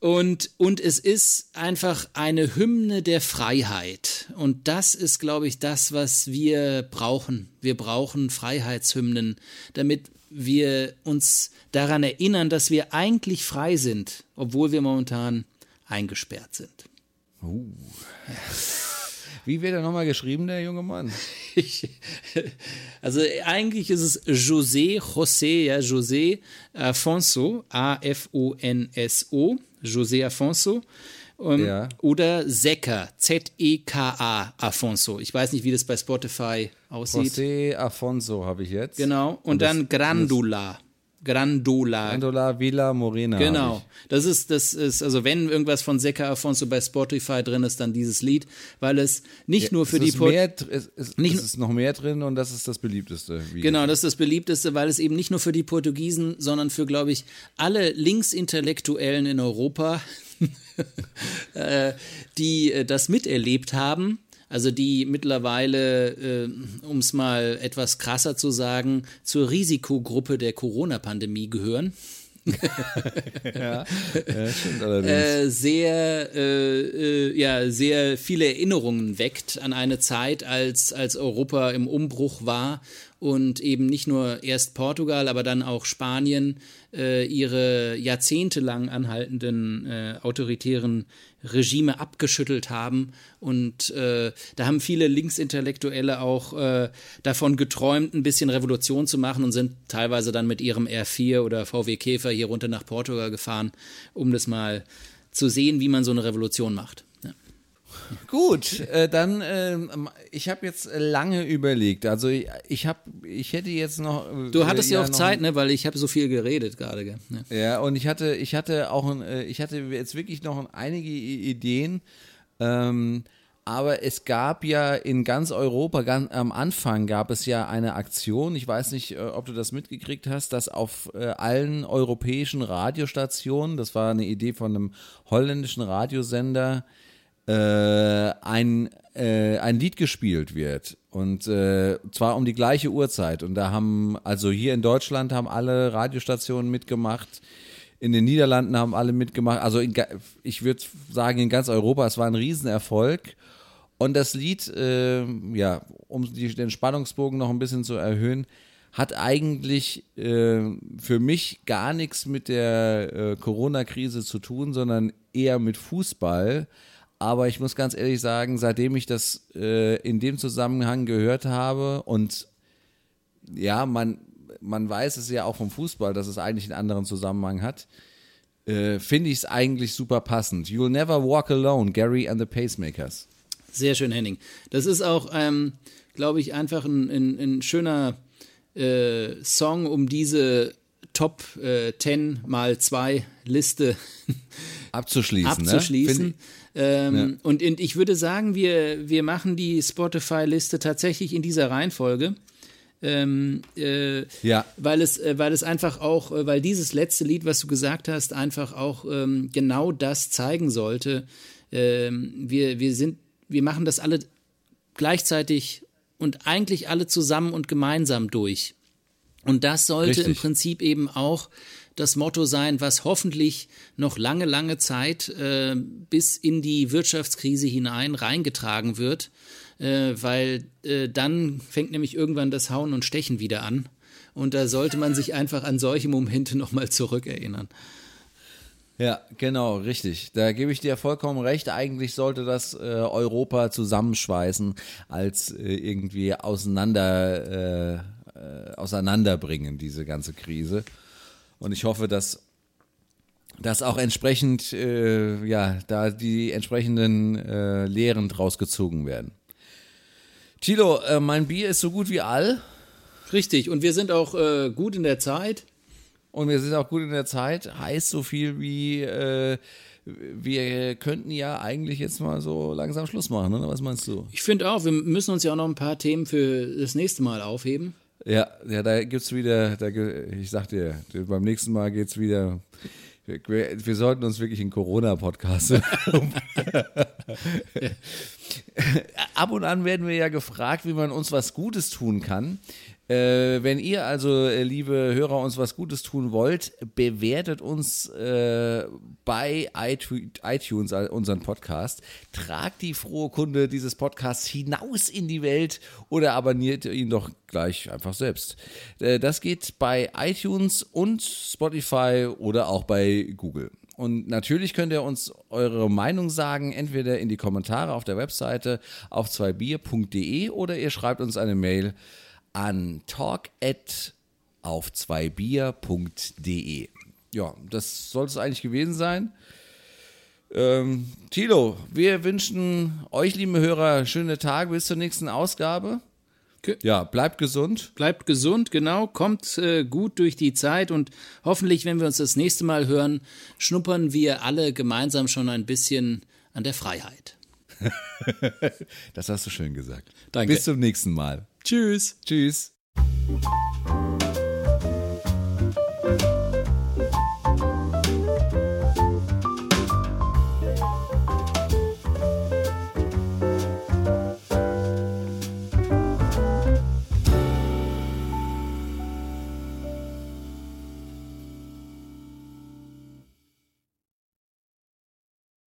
und, und es ist einfach eine Hymne der Freiheit. Und das ist, glaube ich, das, was wir brauchen. Wir brauchen Freiheitshymnen, damit wir uns daran erinnern, dass wir eigentlich frei sind, obwohl wir momentan eingesperrt sind. Wie wird er nochmal geschrieben, der junge Mann? Ich, also eigentlich ist es José, José, ja, José Afonso, A-F-O-N-S-O, José Afonso. Ähm, Ja. Oder Zeka, Z-E-K-A, Afonso. Ich weiß nicht, wie das bei Spotify aussieht. José Afonso habe ich jetzt. Genau. Und, das- dann Grandula. Grandula. Andola Villa Morena. Genau. Das ist, das ist, also wenn irgendwas von Zeka Afonso bei Spotify drin ist, dann dieses Lied, weil es nicht nur für es die ist Por- mehr, es, es, Nicht es ist noch mehr drin und das ist das beliebteste. Video. Genau, das ist das beliebteste, weil es eben nicht nur für die Portugiesen, sondern für, glaube ich, alle Linksintellektuellen in Europa, äh, die äh, das miterlebt haben. Also die mittlerweile, äh, um es mal etwas krasser zu sagen, zur Risikogruppe der Corona-Pandemie gehören. Ja, stimmt allerdings. äh, sehr, äh, äh, ja, sehr viele Erinnerungen weckt an eine Zeit, als, als Europa im Umbruch war und eben nicht nur erst Portugal, aber dann auch Spanien äh, ihre jahrzehntelang anhaltenden äh, autoritären Regime abgeschüttelt haben. Und äh, da haben viele Linksintellektuelle auch äh, davon geträumt, ein bisschen Revolution zu machen und sind teilweise dann mit ihrem R4 oder VW Käfer hier runter nach Portugal gefahren, um das mal zu sehen, wie man so eine Revolution macht. Gut, äh, dann, ähm, ich habe jetzt lange überlegt. Also ich, ich habe, ich hätte jetzt noch. äh, Du hattest ja auch Zeit, ne? Weil ich habe so viel geredet gerade. gell? Ja. Und ich hatte, ich hatte auch, ein, äh, ich hatte jetzt wirklich noch einige Ideen. Ähm, aber es gab ja in ganz Europa, ganz am Anfang gab es ja eine Aktion, ich weiß nicht, äh, ob du das mitgekriegt hast, dass auf äh, allen europäischen Radiostationen, das war eine Idee von einem holländischen Radiosender, äh, ein, äh, ein Lied gespielt wird. Und äh, zwar um die gleiche Uhrzeit. Und da haben, also hier in Deutschland haben alle Radiostationen mitgemacht. In den Niederlanden haben alle mitgemacht. Also in, ich würde sagen, in ganz Europa, es war ein Riesenerfolg. Und das Lied, äh, ja, um die, den Spannungsbogen noch ein bisschen zu erhöhen, hat eigentlich äh, für mich gar nichts mit der äh, Corona-Krise zu tun, sondern eher mit Fußball. Aber ich muss ganz ehrlich sagen, seitdem ich das äh, in dem Zusammenhang gehört habe und ja, man, man weiß es ja auch vom Fußball, dass es eigentlich einen anderen Zusammenhang hat, äh, finde ich es eigentlich super passend. You'll never walk alone, Gary and the Pacemakers. Sehr schön, Henning. Das ist auch, ähm, glaube ich, einfach ein, ein, ein schöner äh, Song, um diese Top äh, 10 mal 2 Liste Abzuschließen. abzuschließen. Ne? Ähm, und, und ich würde sagen, wir, wir machen die Spotify-Liste tatsächlich in dieser Reihenfolge. Ähm, äh, Ja. weil es, äh, weil es einfach auch, äh, weil dieses letzte Lied, was du gesagt hast, einfach auch ähm, genau das zeigen sollte. Ähm, wir, wir sind, wir machen das alle gleichzeitig und eigentlich alle zusammen und gemeinsam durch. Und das sollte im Richtig. Prinzip eben auch das Motto sein, was hoffentlich noch lange, lange Zeit äh, bis in die Wirtschaftskrise hinein reingetragen wird, äh, weil äh, dann fängt nämlich irgendwann das Hauen und Stechen wieder an. Und da sollte man sich einfach an solche Momente nochmal zurückerinnern. Ja, genau, richtig. Da gebe ich dir vollkommen recht. Eigentlich sollte das äh, Europa zusammenschweißen, als äh, irgendwie auseinander, äh, äh, auseinanderbringen, diese ganze Krise. Und ich hoffe, dass dass auch entsprechend, äh, ja, da die entsprechenden äh, Lehren draus gezogen werden. Tilo, äh, mein Bier ist so gut wie all. Richtig, und wir sind auch äh, gut in der Zeit. Und wir sind auch gut in der Zeit. Heißt so viel wie, äh, wir könnten ja eigentlich jetzt mal so langsam Schluss machen, oder? Was meinst du? Ich finde auch, wir müssen uns ja auch noch ein paar Themen für das nächste Mal aufheben. Ja, ja, da gibt's wieder, da, ich sag dir, beim nächsten Mal geht's wieder. Wir, wir, sollten uns wirklich in Corona-Podcast. Ab und an werden wir ja gefragt, wie man uns was Gutes tun kann. Äh, wenn ihr also, äh, liebe Hörer, uns was Gutes tun wollt, bewertet uns äh, bei iTu- iTunes unseren Podcast. Tragt die frohe Kunde dieses Podcasts hinaus in die Welt oder abonniert ihn doch gleich einfach selbst. Äh, das geht bei iTunes und Spotify oder auch bei Google. Und natürlich könnt ihr uns eure Meinung sagen, entweder in die Kommentare auf der Webseite auf zweibier.de oder ihr schreibt uns eine Mail an talk at auf zweibier.de. Ja, das soll es eigentlich gewesen sein. Ähm, Tilo, wir wünschen euch, liebe Hörer, schöne Tage bis zur nächsten Ausgabe. Ja, bleibt gesund. Bleibt gesund, genau. Kommt äh, gut durch die Zeit und hoffentlich, wenn wir uns das nächste Mal hören, schnuppern wir alle gemeinsam schon ein bisschen an der Freiheit. das hast du schön gesagt. Danke. Bis zum nächsten Mal. Tschüss. Tschüss.